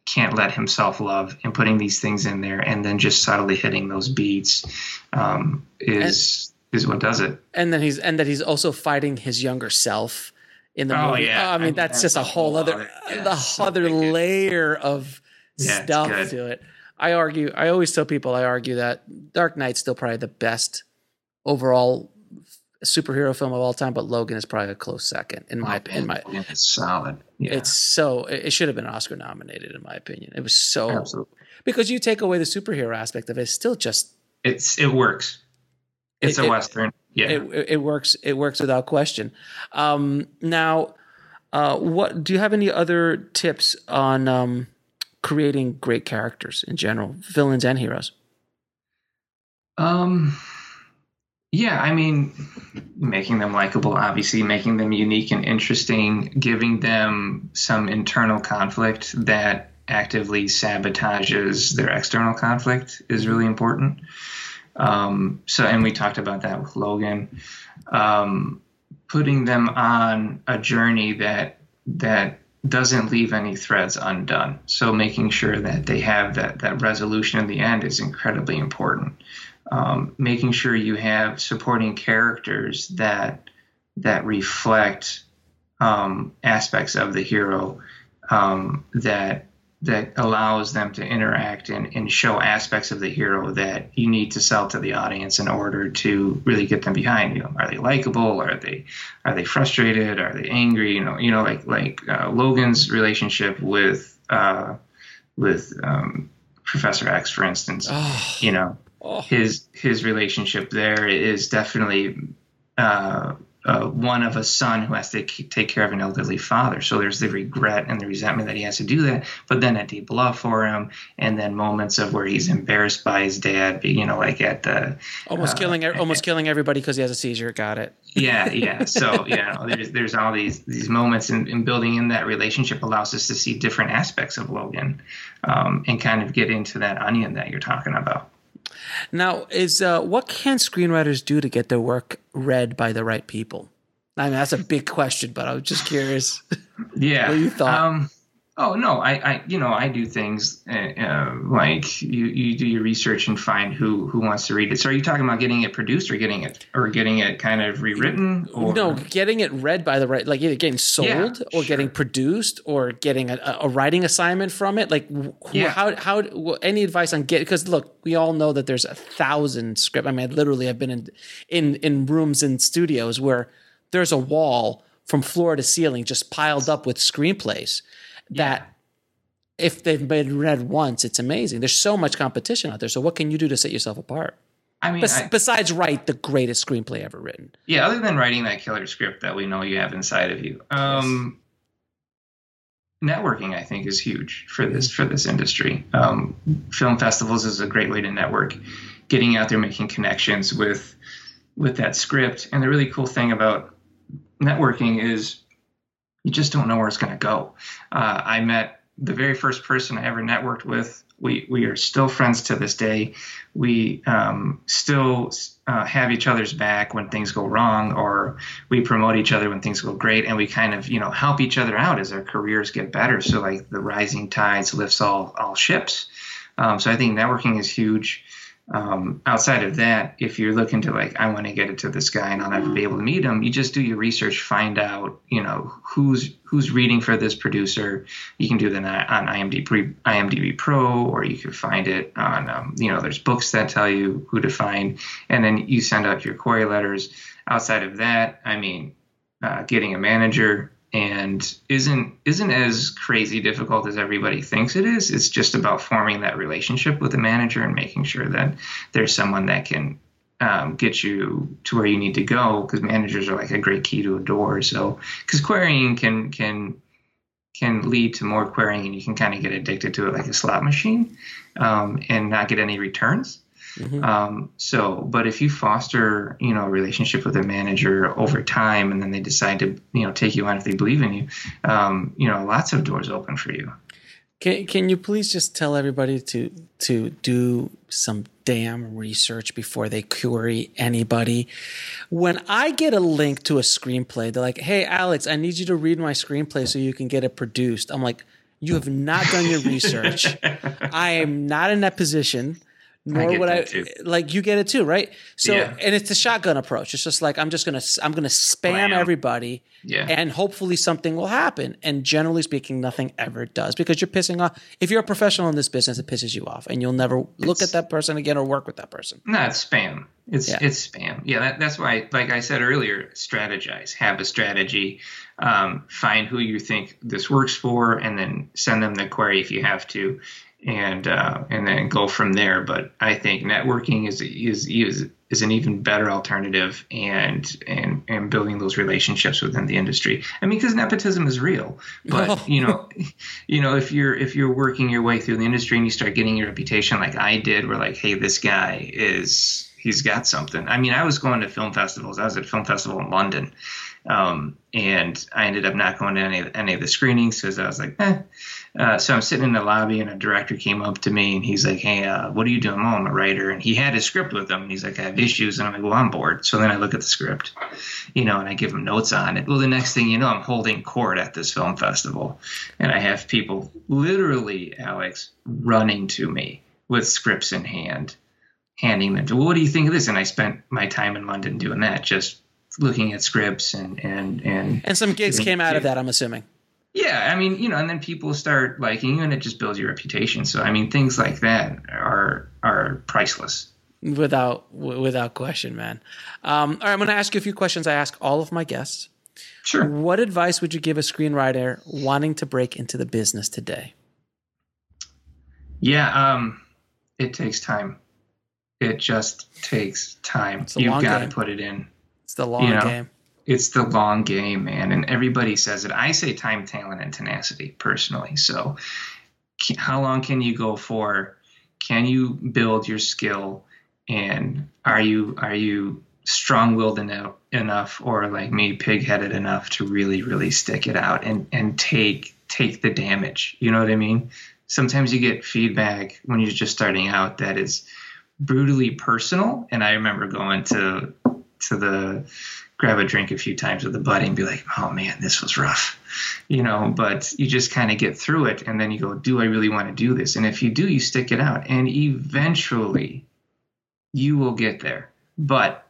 can't let himself love, and putting these things in there, and then just subtly hitting those beats um, is is what does it. And then he's and that he's also fighting his younger self in the oh, movie. Yeah. Oh, I mean, that's, that's just a whole other uh, yeah, the other layer of yeah, stuff to it. I argue. I always tell people. I argue that Dark Knight's still probably the best overall superhero film of all time, but Logan is probably a close second in my oh, in my. Oh, it's solid. Yeah. It's so it should have been Oscar nominated in my opinion. It was so Absolutely. because you take away the superhero aspect of it, it's still just it's it works. It's it, a western. Yeah, it, it, works. It works without question. Um, now, uh, what do you have any other tips on um, creating great characters in general, villains and heroes? Um yeah, I mean, making them likable, obviously, making them unique and interesting, giving them some internal conflict that actively sabotages their external conflict is really important. Um, so, and we talked about that with Logan. Um, putting them on a journey that that doesn't leave any threads undone. So, making sure that they have that that resolution in the end is incredibly important um, making sure you have supporting characters that that reflect um, aspects of the hero um, that that allows them to interact and, and show aspects of the hero that you need to sell to the audience in order to really get them behind you. Know, are they likable? Are they are they frustrated? Are they angry? You know, you know, like like uh, Logan's relationship with uh, with um, Professor X, for instance. Oh. You know, oh. his his relationship there is definitely uh, uh, one of a son who has to take care of an elderly father. So there's the regret and the resentment that he has to do that, but then a deep love for him, and then moments of where he's embarrassed by his dad. You know, like at the almost uh, killing almost killing everybody because he has a seizure. Got it. Yeah, yeah. So yeah, there's there's all these these moments, and, and building in that relationship allows us to see different aspects of Logan, um, and kind of get into that onion that you're talking about. Now, is uh, what can screenwriters do to get their work read by the right people? I mean, that's a big question, but I was just curious. Yeah, what you thought. Um, Oh no, I, I you know I do things uh, uh, like you, you do your research and find who who wants to read it. So are you talking about getting it produced or getting it or getting it kind of rewritten? Or? No, getting it read by the right, like either getting sold yeah, or sure. getting produced or getting a, a, writing assignment from it. Like yeah. how how any advice on get because look, we all know that there's a thousand script. I mean, literally I've been in in in rooms in studios where there's a wall from floor to ceiling just piled up with screenplays that yeah. if they've been read once, it's amazing. There's so much competition out there. So what can you do to set yourself apart? I mean, Bes- I, besides write the greatest screenplay ever written. Yeah, other than writing that killer script that we know you have inside of you. Um, yes. Networking, I think, is huge for this for this industry. Um, film festivals is a great way to network. Getting out there, making connections with with that script, and the really cool thing about networking is you just don't know where it's going to go. Uh, I met the very first person I ever networked with. We we are still friends to this day. We um, still uh, have each other's back when things go wrong, or we promote each other when things go great, and we kind of you know help each other out as our careers get better. So like the rising tides lifts all all ships. Um, so I think networking is huge um, outside of that, if you're looking to like, I want to get it to this guy and I'll never be able to meet him, you just do your research, find out, you know, who's who's reading for this producer. You can do that on IMDb, IMDb Pro, or you can find it on, um, you know, there's books that tell you who to find, and then you send out your query letters. Outside of that, I mean, uh, getting a manager and isn't isn't as crazy difficult as everybody thinks it is. It's just about forming that relationship with the manager and making sure that there's someone that can um, get you to where you need to go because managers are like a great key to a door. So because querying can can can lead to more querying and you can kind of get addicted to it like a slot machine um, and not get any returns. Mm-hmm. Um, so, but if you foster, you know, a relationship with a manager over time, and then they decide to, you know, take you on if they believe in you, um, you know, lots of doors open for you. Can Can you please just tell everybody to to do some damn research before they query anybody? When I get a link to a screenplay, they're like, "Hey, Alex, I need you to read my screenplay so you can get it produced." I'm like, "You have not done your research. I am not in that position." Nor would I too. like you get it too, right? So yeah. and it's the shotgun approach. It's just like I'm just gonna I'm gonna spam everybody, yeah. and hopefully something will happen. And generally speaking, nothing ever does because you're pissing off. If you're a professional in this business, it pisses you off, and you'll never it's, look at that person again or work with that person. No, it's spam. It's yeah. it's spam. Yeah, that, that's why, like I said earlier, strategize. Have a strategy. Um, find who you think this works for, and then send them the query if you have to and uh, and then go from there. But I think networking is is is is an even better alternative, and and and building those relationships within the industry. I mean, because nepotism is real, but you know, you know, if you're if you're working your way through the industry and you start getting your reputation like I did, we're like, hey, this guy is he's got something. I mean, I was going to film festivals. I was at a film festival in London. Um, and I ended up not going to any, any of the screenings because I was like, eh, uh, so I'm sitting in the lobby, and a director came up to me, and he's like, "Hey, uh, what are you doing?" Oh, I'm a writer, and he had his script with him. And he's like, "I have issues," and I'm like, "Well, I'm bored." So then I look at the script, you know, and I give him notes on it. Well, the next thing you know, I'm holding court at this film festival, and I have people literally, Alex, running to me with scripts in hand, handing them to. Well, what do you think of this? And I spent my time in London doing that, just looking at scripts and and and and some gigs came out of that. I'm assuming. Yeah, I mean, you know, and then people start liking you, and it just builds your reputation. So, I mean, things like that are are priceless. Without without question, man. Um, all right, I'm going to ask you a few questions. I ask all of my guests. Sure. What advice would you give a screenwriter wanting to break into the business today? Yeah, um, it takes time. It just takes time. You've got to put it in. It's the long you know? game it's the long game, man. And everybody says it. I say time, talent, and tenacity personally. So, how long can you go for? Can you build your skill? And are you are you strong-willed enough, enough or like me, pig-headed enough to really, really stick it out and and take take the damage? You know what I mean? Sometimes you get feedback when you're just starting out that is brutally personal. And I remember going to to the grab a drink a few times with a buddy and be like, oh man, this was rough, you know, but you just kind of get through it and then you go, do I really want to do this? And if you do, you stick it out and eventually you will get there. But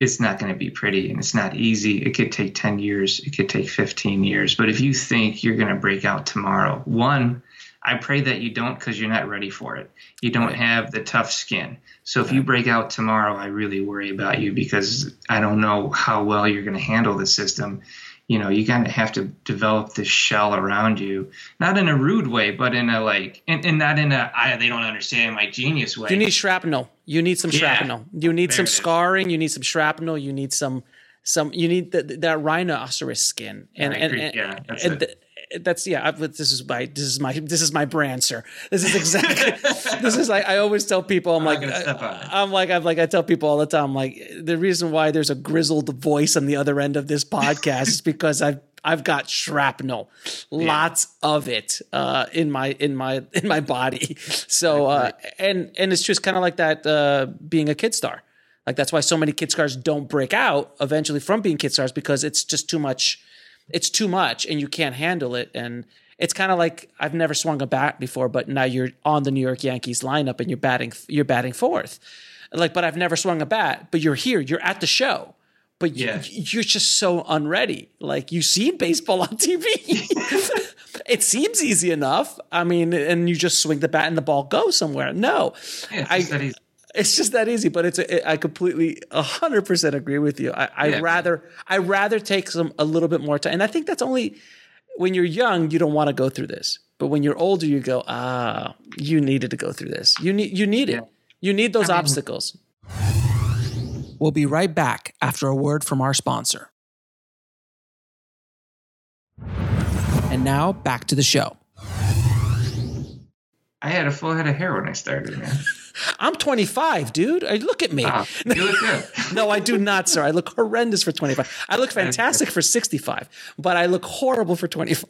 it's not going to be pretty and it's not easy. It could take 10 years, it could take 15 years. But if you think you're going to break out tomorrow, one, I pray that you don't because you're not ready for it. You don't have the tough skin. So if you break out tomorrow, I really worry about you because I don't know how well you're going to handle the system. You know, you kind of have to develop this shell around you, not in a rude way, but in a like, and, and not in a I, they don't understand my genius way. You need shrapnel. You need some shrapnel. Yeah. You need there some scarring. You need some shrapnel. You need some some. You need the, that rhinoceros skin. And and, and, yeah, and, that's yeah. This is my this is my this is my brand, sir. This is exactly. this is like I always tell people. I'm, I'm like I, am like I'm like I tell people all the time. Like the reason why there's a grizzled voice on the other end of this podcast is because I've I've got shrapnel, lots yeah. of it uh, in my in my in my body. So uh, and and it's just kind of like that uh, being a kid star. Like that's why so many kid stars don't break out eventually from being kid stars because it's just too much it's too much and you can't handle it. And it's kind of like I've never swung a bat before, but now you're on the New York Yankees lineup and you're batting you're batting fourth. Like, but I've never swung a bat, but you're here, you're at the show. But yeah. you, are just so unready. Like you see baseball on TV. it seems easy enough. I mean, and you just swing the bat and the ball goes somewhere. No, yeah, I, It's just that easy, but it's I completely hundred percent agree with you. I, I'd Yeah. rather I rather take some a little bit more time, and I think that's only when you're young you don't want to go through this, but when you're older you go ah you needed to go through this. You need you need it. You need those obstacles. We'll be right back after a word from our sponsor. And now back to the show. I had a full head of hair when I started, man. I'm 25, dude. I- Look at me. You look good. no, I do not, sir. I look horrendous for 25. I look fantastic for 65, but I look horrible for 25.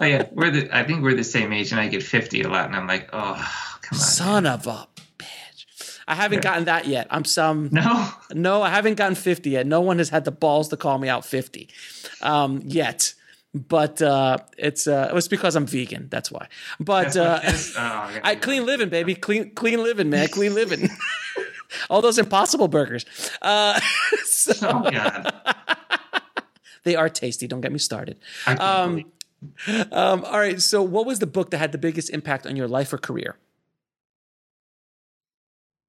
Oh yeah, we're the. I think we're the same age, and I get fifty a lot, and I'm like, oh, come on. Son of a bitch. I haven't gotten that yet. I'm some. No. No, I haven't gotten 50 yet. No one has had the balls to call me out 50 um, yet. But uh, it's uh, it was because I'm vegan. That's why. But uh, Oh, I clean living, baby. Clean clean living, man. Clean living. All those impossible burgers. Uh, so, Oh God. they are tasty. Don't get me started. Um, um, all right. So, what was the book that had the biggest impact on your life or career?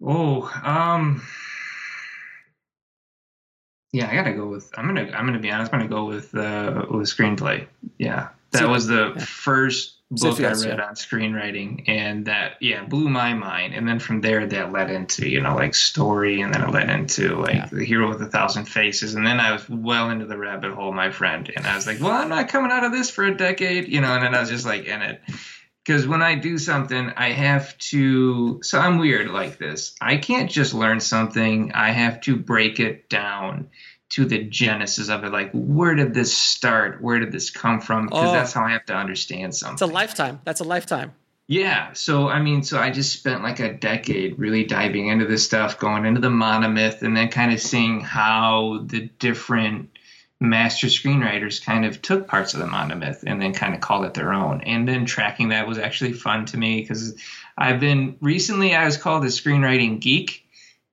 Oh, um, yeah, I gotta go with. I'm gonna. I'm gonna be honest. I'm gonna go with uh with screenplay. Yeah, that So- was the first So book I read yeah. on screenwriting, and that yeah blew my mind. And then from there, that led into you know like story, and then it led into like the hero with a thousand faces, and then I was well into the rabbit hole, my friend. And I was like, well, I'm not coming out of this for a decade, you know. And then I was just like in it because when I do something, I have to. So I'm weird like this. I can't just learn something. I have to break it down to the genesis of it. Like, where did this start? Where did this come from? Because Oh. that's how I have to understand something. It's a lifetime. That's a lifetime. Yeah. So I mean, so I just spent like a decade really diving into this stuff, going into the monomyth, and then kind of seeing how the different master screenwriters kind of took parts of the monomyth and then kind of called it their own. And then tracking that was actually fun to me because I've been recently I was called a screenwriting geek,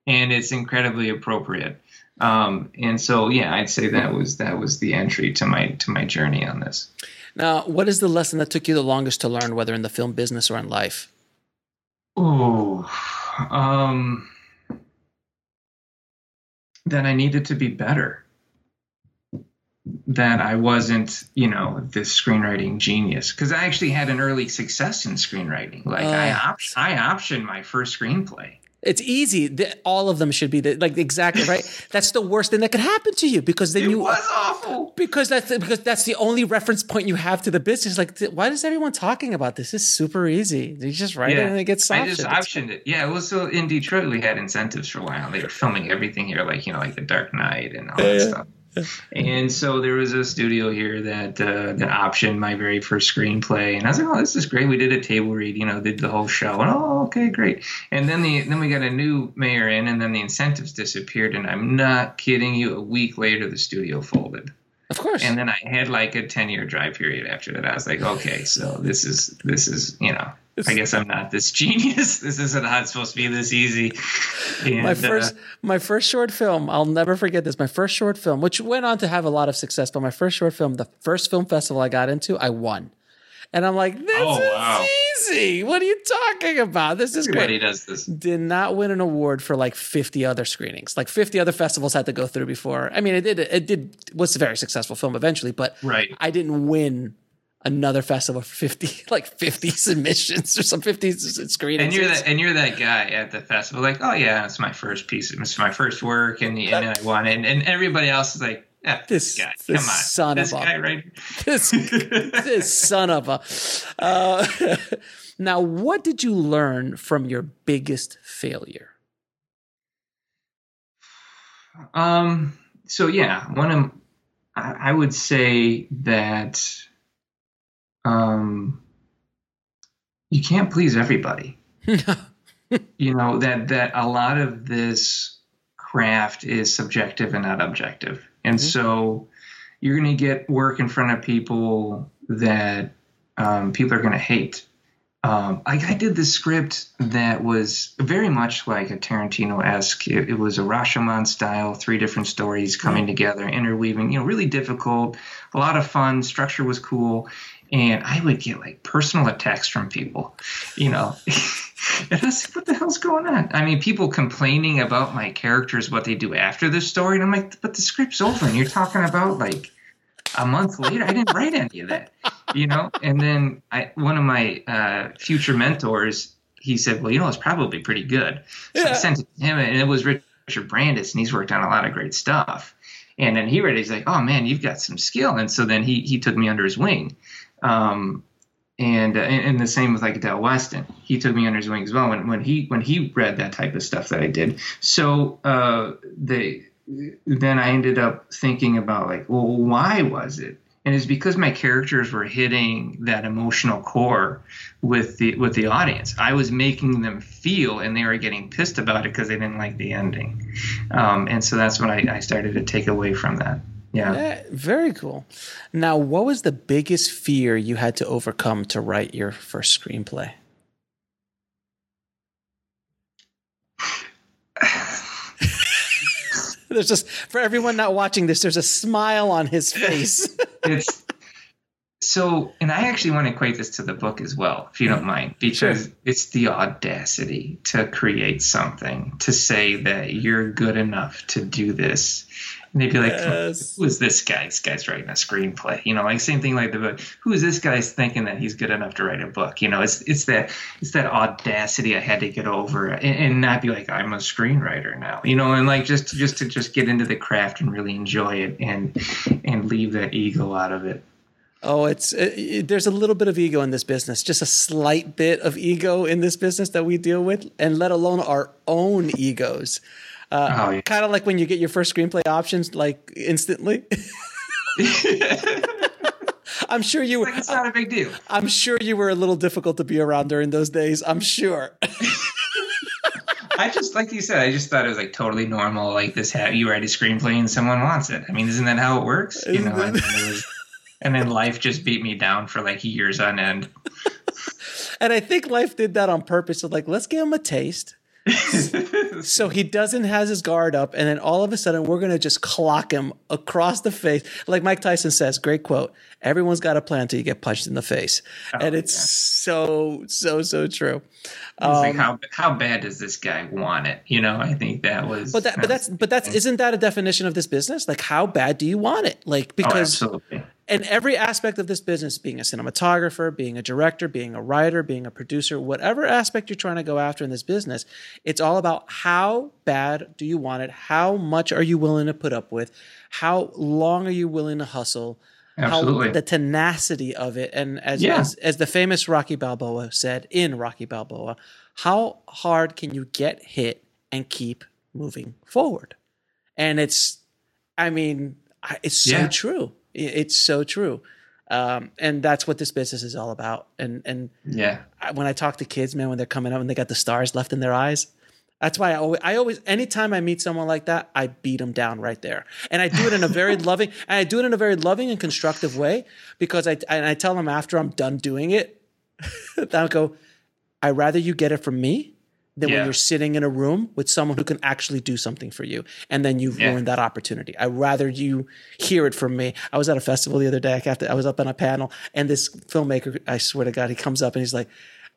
and it's incredibly appropriate. Um, and so yeah, I'd say that was that was the entry to my to my journey on this. Now, what is the lesson that took you the longest to learn, whether in the film business or in life? Oh, um, that I needed to be better. That I wasn't, you know, this screenwriting genius because I actually had an early success in screenwriting. Like I, Uh. op- I optioned my first screenplay. It's easy. The- All of them should be the, like exactly right. That's the worst thing that could happen to you because then you was awful. because that's the, because that's the only reference point you have to the business. Like, th- why is everyone talking about this? This is super easy. You just write it and it gets signed. I just optioned it. Yeah, well, so in Detroit we had incentives for a while. They were filming everything here, like you know, like The Dark Knight and all that stuff. And so there was a studio here that uh, that optioned my very first screenplay, and I was like, "Oh, this is great." We did a table read, you know, did the whole show, and oh, okay, great. And then the then we got a new mayor in, and then the incentives disappeared, and I'm not kidding you. A week later, the studio folded. Of course. And then I had like a ten year dry period after that. I was like, okay, so this is this is you know. I guess I'm not this genius. This isn't how it's supposed to be this easy. And, my uh, first my first short film i'll never forget this my first short film which went on to have a lot of success but my first short film the first film festival i got into i won and i'm like this Oh, is wow. easy what are you talking about this is Everybody great does this. did not win an award for like 50 other screenings like 50 other festivals had to go through before i mean it did it did was a very successful film eventually but Right. i didn't win another festival for 50 like 50 submissions or some 50 screenings And you're that, and you're that guy at the festival, like, oh yeah, it's my first piece, it's my first work, and the and then I won, and, and everybody else is like, yeah, this, guy, this come on, son this of a- guy right. this, this son of a. Uh, now, what did you learn from your biggest failure? Um. So yeah, one of I I would say that um you can't please everybody. you know that that a lot of this craft is subjective and not objective, and so you're going to get work in front of people that um, people are going to hate. Um, like I did this script that was very much like a Tarantino esque. It, it was a Rashomon style, three different stories coming together, interweaving. You know, really difficult, a lot of fun. Structure was cool, and I would get like personal attacks from people. You know, And I was like, what the hell's going on? I mean, people complaining about my characters, what they do after the story. And I'm like, but the script's over and you're talking about like a month later. I didn't write any of that, you know? And then I, one of my uh, future mentors, he said, well, you know, it's probably pretty good. So I sent it to him and it was Richard Brandis and he's worked on a lot of great stuff. And then he read it. He's like, oh man, you've got some skill. And so then he, he took me under his wing. Um, and, uh, and the same with like Del Weston. He took me under his wing as well when when he when he read that type of stuff that I did. So uh, they then I ended up thinking about like, well, why was it? And it's because my characters were hitting that emotional core with the with the audience. I was making them feel, and they were getting pissed about it because they didn't like the ending. Um, and so that's when I, I started to take away from that. Yeah. Yeah, very cool. Now, what was the biggest fear you had to overcome to write your first screenplay? there's just for everyone not watching this, there's a smile on his face. it's so and i actually want to equate this to the book as well if you don't mm-hmm. mind because Sure. it's the audacity to create something to say that you're good enough to do this and they'd be like who is this guy? This guy's writing a screenplay you know like same thing like the book. Who is this guy thinking that he's good enough to write a book? You know it's it's that it's that audacity i had to get over and, and not be like i'm a screenwriter now you know and like just just to just get into the craft and really enjoy it and and leave that ego out of it. Oh, it's it, it- there's a little bit of ego in this business, just a slight bit of ego in this business that we deal with, and let alone our own egos. Uh, Oh, yeah. Kind of like when you get your first screenplay options, like instantly. I'm sure you were. it's not a big deal. I'm sure you were a little difficult to be around during those days. I'm sure. I just like you said, I just thought it was like totally normal. Like this, ha- you write a screenplay and someone wants it. I mean, isn't that how it works? You know, and then, was, and then life just beat me down for like years on end. And I think life did that on purpose. So like, let's give him a taste. so he doesn't has his guard up, and then all of a sudden we're gonna just clock him across the face. Like Mike Tyson says, great quote. Everyone's got a plan until you get punched in the face. and it's so, so, so true. It's like Um, how how bad does this guy want it? You know, I think that was. but that, but that's, but that's, isn't that a definition of this business? Like, how bad do you want it? Like, oh, because absolutely. In every aspect of this business, being a cinematographer, being a director, being a writer, being a producer, whatever aspect you're trying to go after in this business, it's all about how bad do you want it? How much are you willing to put up with? How long are you willing to hustle? Absolutely. How the tenacity of it. And as, Yeah. as as the famous Rocky Balboa said in Rocky Balboa, how hard can you get hit and keep moving forward? And it's I mean, it's so Yeah. true. It's so true. Um, and that's what this business is all about. And and Yeah. I- when I talk to kids, man, when they're coming up and they got the stars left in their eyes, that's why I always, I always, anytime I meet someone like that, I beat them down right there, and I do it in a very loving, and I do it in a very loving and constructive way because I and I tell them after I'm done doing it, I go, I rather you get it from me than when you're sitting in a room with someone who can actually do something for you, and then you've Yeah. ruined that opportunity. i'd rather you hear it from me. I was at a festival the other day. To- I was up on a panel, and this filmmaker, I swear to God, he comes up and he's like.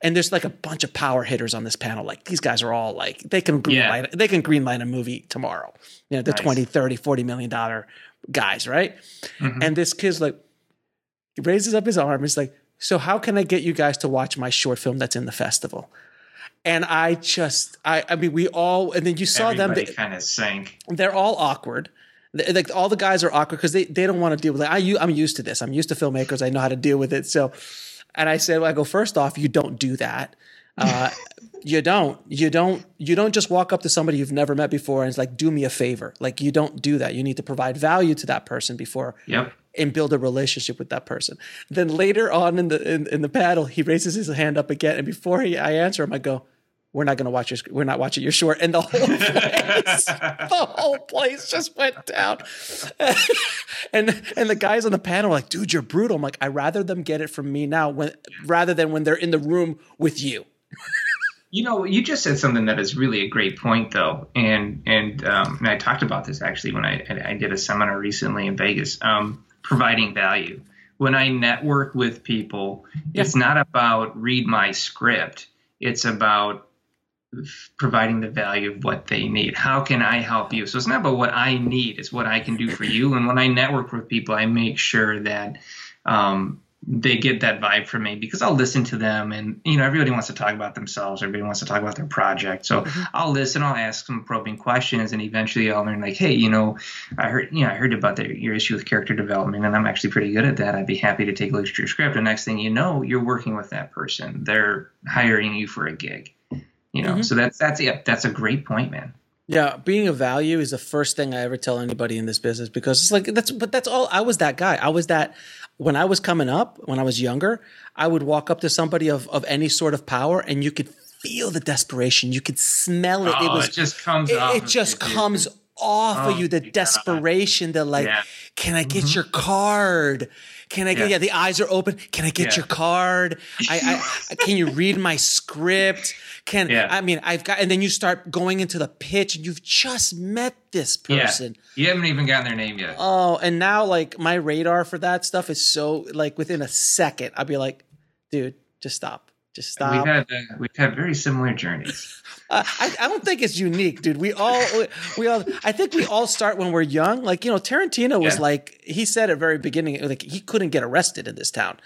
And there's like a bunch of power hitters on this panel. Like these guys are all like they can green Yeah. light they can green light a movie tomorrow. You know, the Nice. twenty, thirty, forty 20, 30, 40 million dollar guys, right? Mhm. And this kid's like he raises up his arm. He's like, "So how can I get you guys to watch my short film that's in the festival?" And I just, I, I mean, we all, and then you saw Everybody them. kind of sank. They're all awkward. Like all the guys are awkward because they, they don't want to deal with it. I I'm used to this. I'm used to filmmakers. I know how to deal with it. So, and I said, well, I go first off, you don't do that. Uh, you don't. You don't. You don't just walk up to somebody you've never met before and it's like, do me a favor. Like you don't do that. You need to provide value to that person before Yep. And build a relationship with that person. Then later on in the in, in the paddle, he raises his hand up again, and before he, I answer him, I go, "We're not going to watch your. We're not watching your short." And the whole place, the whole place just went down. and and the guys on the panel are like, "Dude, you're brutal." I'm like, "I rather them get it from me now, when rather than when they're in the room with you." You know, you just said something that is really a great point, though, and and, um, and I talked about this actually when I I did a seminar recently in Vegas. Um, providing value. When I network with people, it's not about read my script. It's about providing the value of what they need. How can I help you? So it's not about what I need; it's what I can do for you. And when I network with people, I make sure that um, they get that vibe from me because I'll listen to them and you know everybody wants to talk about themselves. Everybody wants to talk about their project. So Mm-hmm. I'll listen I'll ask some probing questions and eventually I'll learn like hey you know I heard you know I heard about the, your issue with character development and I'm actually pretty good at that. I'd be happy to take a look at your script. And next thing you know you're working with that person. They're hiring you for a gig you know? Mhm. so that's that's yeah that's a great point man. Yeah, being of value is the first thing I ever tell anybody in this business because it's like that's but that's all I was that guy. I was that when I was coming up, when I was younger, I would walk up to somebody of of any sort of power and you could feel the desperation. You could smell it. it Oh, was it just comes it, off it of just you, comes off Oh of you the desperation the like Yeah. can I get mm-hmm. your card? Can I get Yeah. yeah. the eyes are open. Can I get Yeah. your card? I, I can you read my script? Can Yeah. I mean I've got and then you start going into the pitch and you've just met this person. yeah you haven't even gotten their name yet Oh, and now like my radar for that stuff is so like within a second, I'll be like, dude, just stop. Just stop. we've had uh, we've had very similar journeys Uh, I, I don't think it's unique, dude. We all, we all, I think we all start when we're young. Like, you know, Tarantino was Yeah. like, he said at the very beginning, like he couldn't get arrested in this town.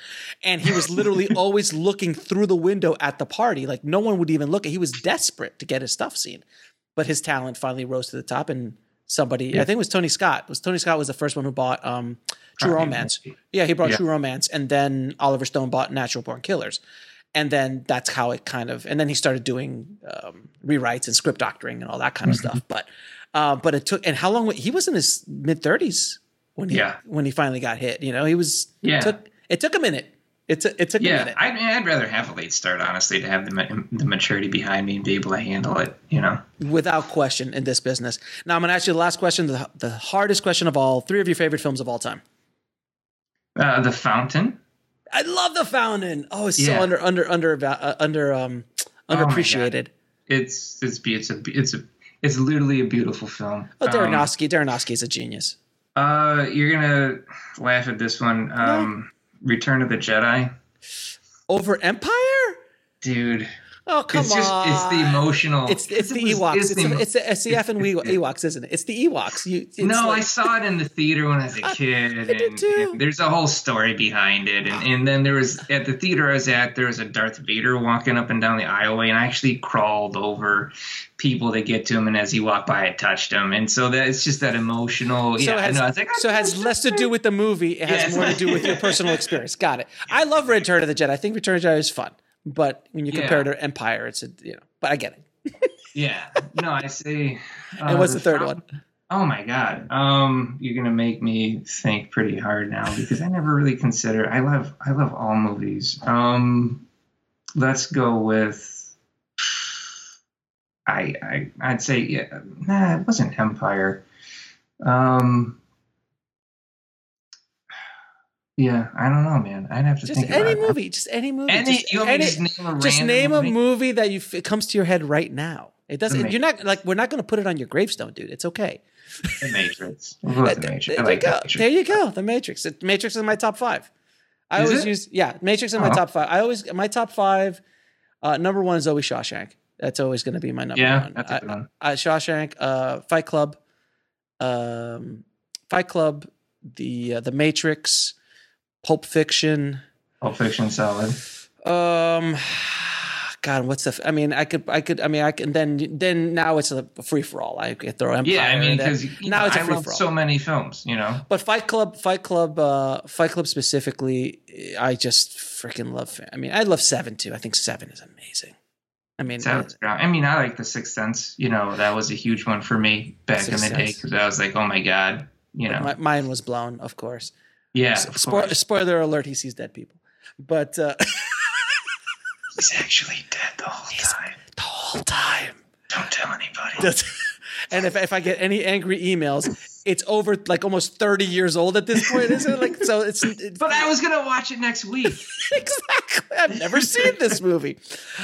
And he was literally always looking through the window at the party. Like no one would even look at, he was desperate to get his stuff seen. But his talent finally rose to the top and somebody, I think it was Tony Scott. It was Tony Scott was the first one who bought, um, True Romance. Yeah, he brought Yeah. True Romance. And then Oliver Stone bought Natural Born Killers and then that's how it kind of and then he started doing um, rewrites and script doctoring and all that kind of Mm-hmm. stuff but uh, but it took and how long he was in his mid 30s when he Yeah. when he finally got hit you know he was Yeah. it took it took a minute it, took it took a Yeah, minute I mean, I'd rather have a late start, honestly, to have the ma- the maturity behind me and be able to handle it. You know, without question in this business now i'm going to ask you the last question the, the hardest question of all three of your favorite films of all time uh, the Fountain. I love the fountain oh it's so Yeah. under under under uh, under um Oh underappreciated It's it's be- it's a it's a it's literally a beautiful film. oh Um, Darren Aronofsky Darrenowski is a genius uh, you're gonna laugh at this one. Um, Return of the Jedi, over empire dude. Oh come it's just on! it's the emotional. It's it's the it was- Ewoks. It's, it's the- the, it's the it's the effing Ewoks, isn't it? It's the Ewoks. You it's no, I saw it in the theater when I was a kid, and, and there's a whole story behind it. And, and then there was at the theater I was at, there was a Darth Vader walking up and down the aisleway, and I actually crawled over people to get to him. And as he walked by, I touched him, and so that it's just that emotional. So yeah, it has, no, it's like so it has less to do with the movie. It has Yeah. more to do with your personal experience. Got it. I love Return of the Jedi. I think Return of the Jedi is fun, but when you compare it to Empire, it's a you know. But I get it. yeah. No, I say. and what's the third Fountain- one? Oh my god. Um, you're gonna make me think pretty hard now because I never really consider. I love I love all movies. Um, let's go with. I I I'd say yeah. Nah, it wasn't Empire. Um. Yeah, I don't know, man. I'd have to Just think any about it. movie. Just any movie. Any- just you want me to any- just name a just name a movie? movie that you f- it comes to your head right now. It doesn't. The You're not like we're not going to put it on your gravestone, dude. It's okay. The Matrix. With the Matrix. There you like the go. Matrix. There you go. The Matrix. It- Matrix is my top five. I Is always it? use yeah, Matrix in my Oh. top five. I always my top five. Uh, number one is always Shawshank. That's always going to be my number Yeah, one. that's a I- good one. I, Shawshank, uh, Fight Club, um, Fight Club, the uh, the Matrix, Pulp Fiction. Pulp Fiction, solid. Um, God, what's the? f- I mean, I could, I could, I mean, I can. Then, then now it's a free for all. I could throw Empire. Yeah, I mean, because now it's a I free for all. so many films, you know. But Fight Club, Fight Club, uh, Fight Club specifically, I just freaking love. I mean, I love Seven too. I think Seven is amazing. I mean, Sounds great. I mean, I like The Sixth Sense. You know, that was a huge one for me back in the day because I was like, oh my god, you know. my, mine was blown, of course. Yeah, S- of spo- spoiler alert: He sees dead people. But uh, he's actually dead the whole time. The whole time. Don't tell anybody. That's, and if, if I get any angry emails, it's over like almost 30 years old at this point, isn't it? Like, so it's, it's But I was gonna watch it next week. exactly. I've never seen this movie.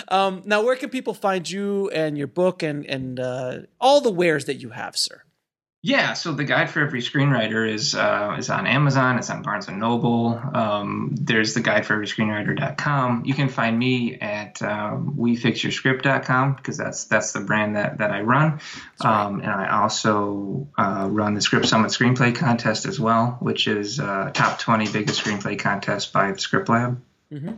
Um, now, where can people find you and your book and and uh, all the wares that you have, sir? Yeah, so the guide for every screenwriter is uh, is on Amazon. It's on Barnes and Noble. Um, there's the guide for every screenwriter.com. You can find me at uh, wefixyourscript.com because that's that's the brand that, that I run. Um, and I also uh, run the Script Summit Screenplay Contest as well, which is uh, top 20 biggest screenplay contest by the Script Lab. Mm-hmm.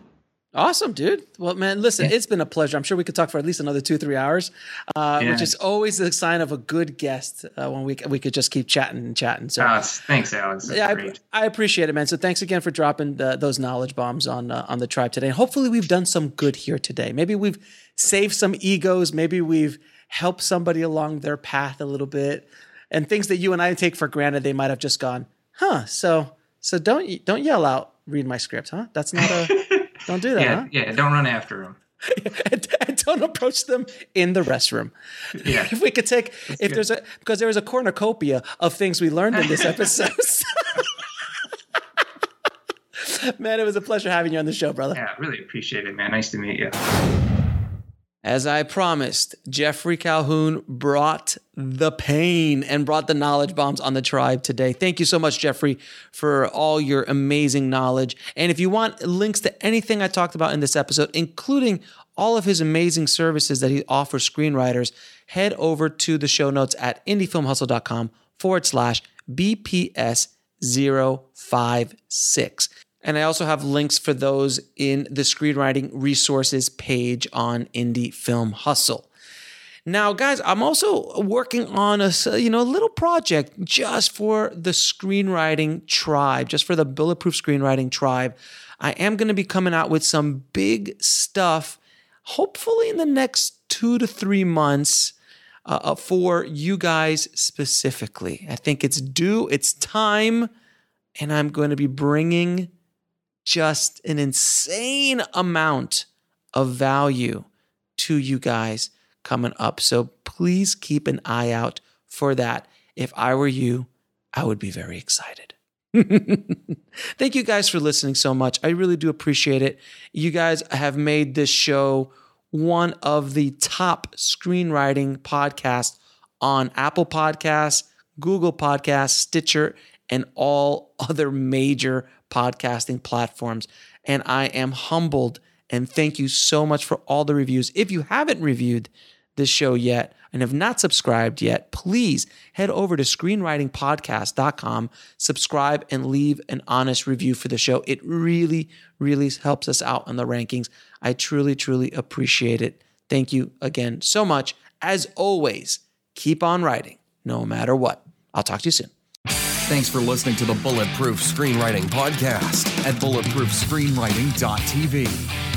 Awesome, dude. Well, man, listen, yeah. it's been a pleasure. I'm sure we could talk for at least another two, three hours, uh, yeah. which is always a sign of a good guest uh, when we we could just keep chatting and chatting. So, uh, thanks, Alex. That's yeah, I, I, appreciate it, man. So, thanks again for dropping the, those knowledge bombs on uh, on the tribe today. And hopefully, we've done some good here today. Maybe we've saved some egos. Maybe we've helped somebody along their path a little bit, and things that you and I take for granted, they might have just gone, huh? So, so don't don't yell out, read my script, huh? That's not a Don't do that. Yeah, huh? yeah. Don't run after them. and, and, don't approach them in the restroom. Yeah. if we could take, That's if good. there's a, because there was a cornucopia of things we learned in this episode. man, it was a pleasure having you on the show, brother. Yeah, really appreciate it, man. Nice to meet you. As I promised, Jeffrey Calhoon brought the pain and brought the knowledge bombs on the tribe today. Thank you so much, Jeffrey, for all your amazing knowledge. And if you want links to anything I talked about in this episode, including all of his amazing services that he offers screenwriters, head over to the show notes at indiefilmhustle.com forward slash BPS 056. And I also have links for those in the screenwriting resources page on Indie Film Hustle. Now, guys, I'm also working on a you know little project just for the screenwriting tribe, just for the bulletproof screenwriting tribe. I am going to be coming out with some big stuff, hopefully in the next two to three months. Uh, uh for you guys specifically. I think it's due, it's time, and I'm going to be bringing just an insane amount of value to you guys coming up. So please keep an eye out for that. If I were you, I would be very excited. Thank you guys for listening so much. I really do appreciate it. You guys have made this show one of the top screenwriting podcasts on Apple Podcasts, Google Podcasts, Stitcher, and all other major podcasting platforms. And I am humbled and thank you so much for all the reviews. If you haven't reviewed this show yet and have not subscribed yet, please head over to screenwritingpodcast.com, subscribe, and leave an honest review for the show. It really, really helps us out in the rankings. I truly, truly appreciate it. Thank you again so much. As always, keep on writing no matter what. I'll talk to you soon. Thanks for listening to the Bulletproof Screenwriting Podcast at bulletproofscreenwriting.tv.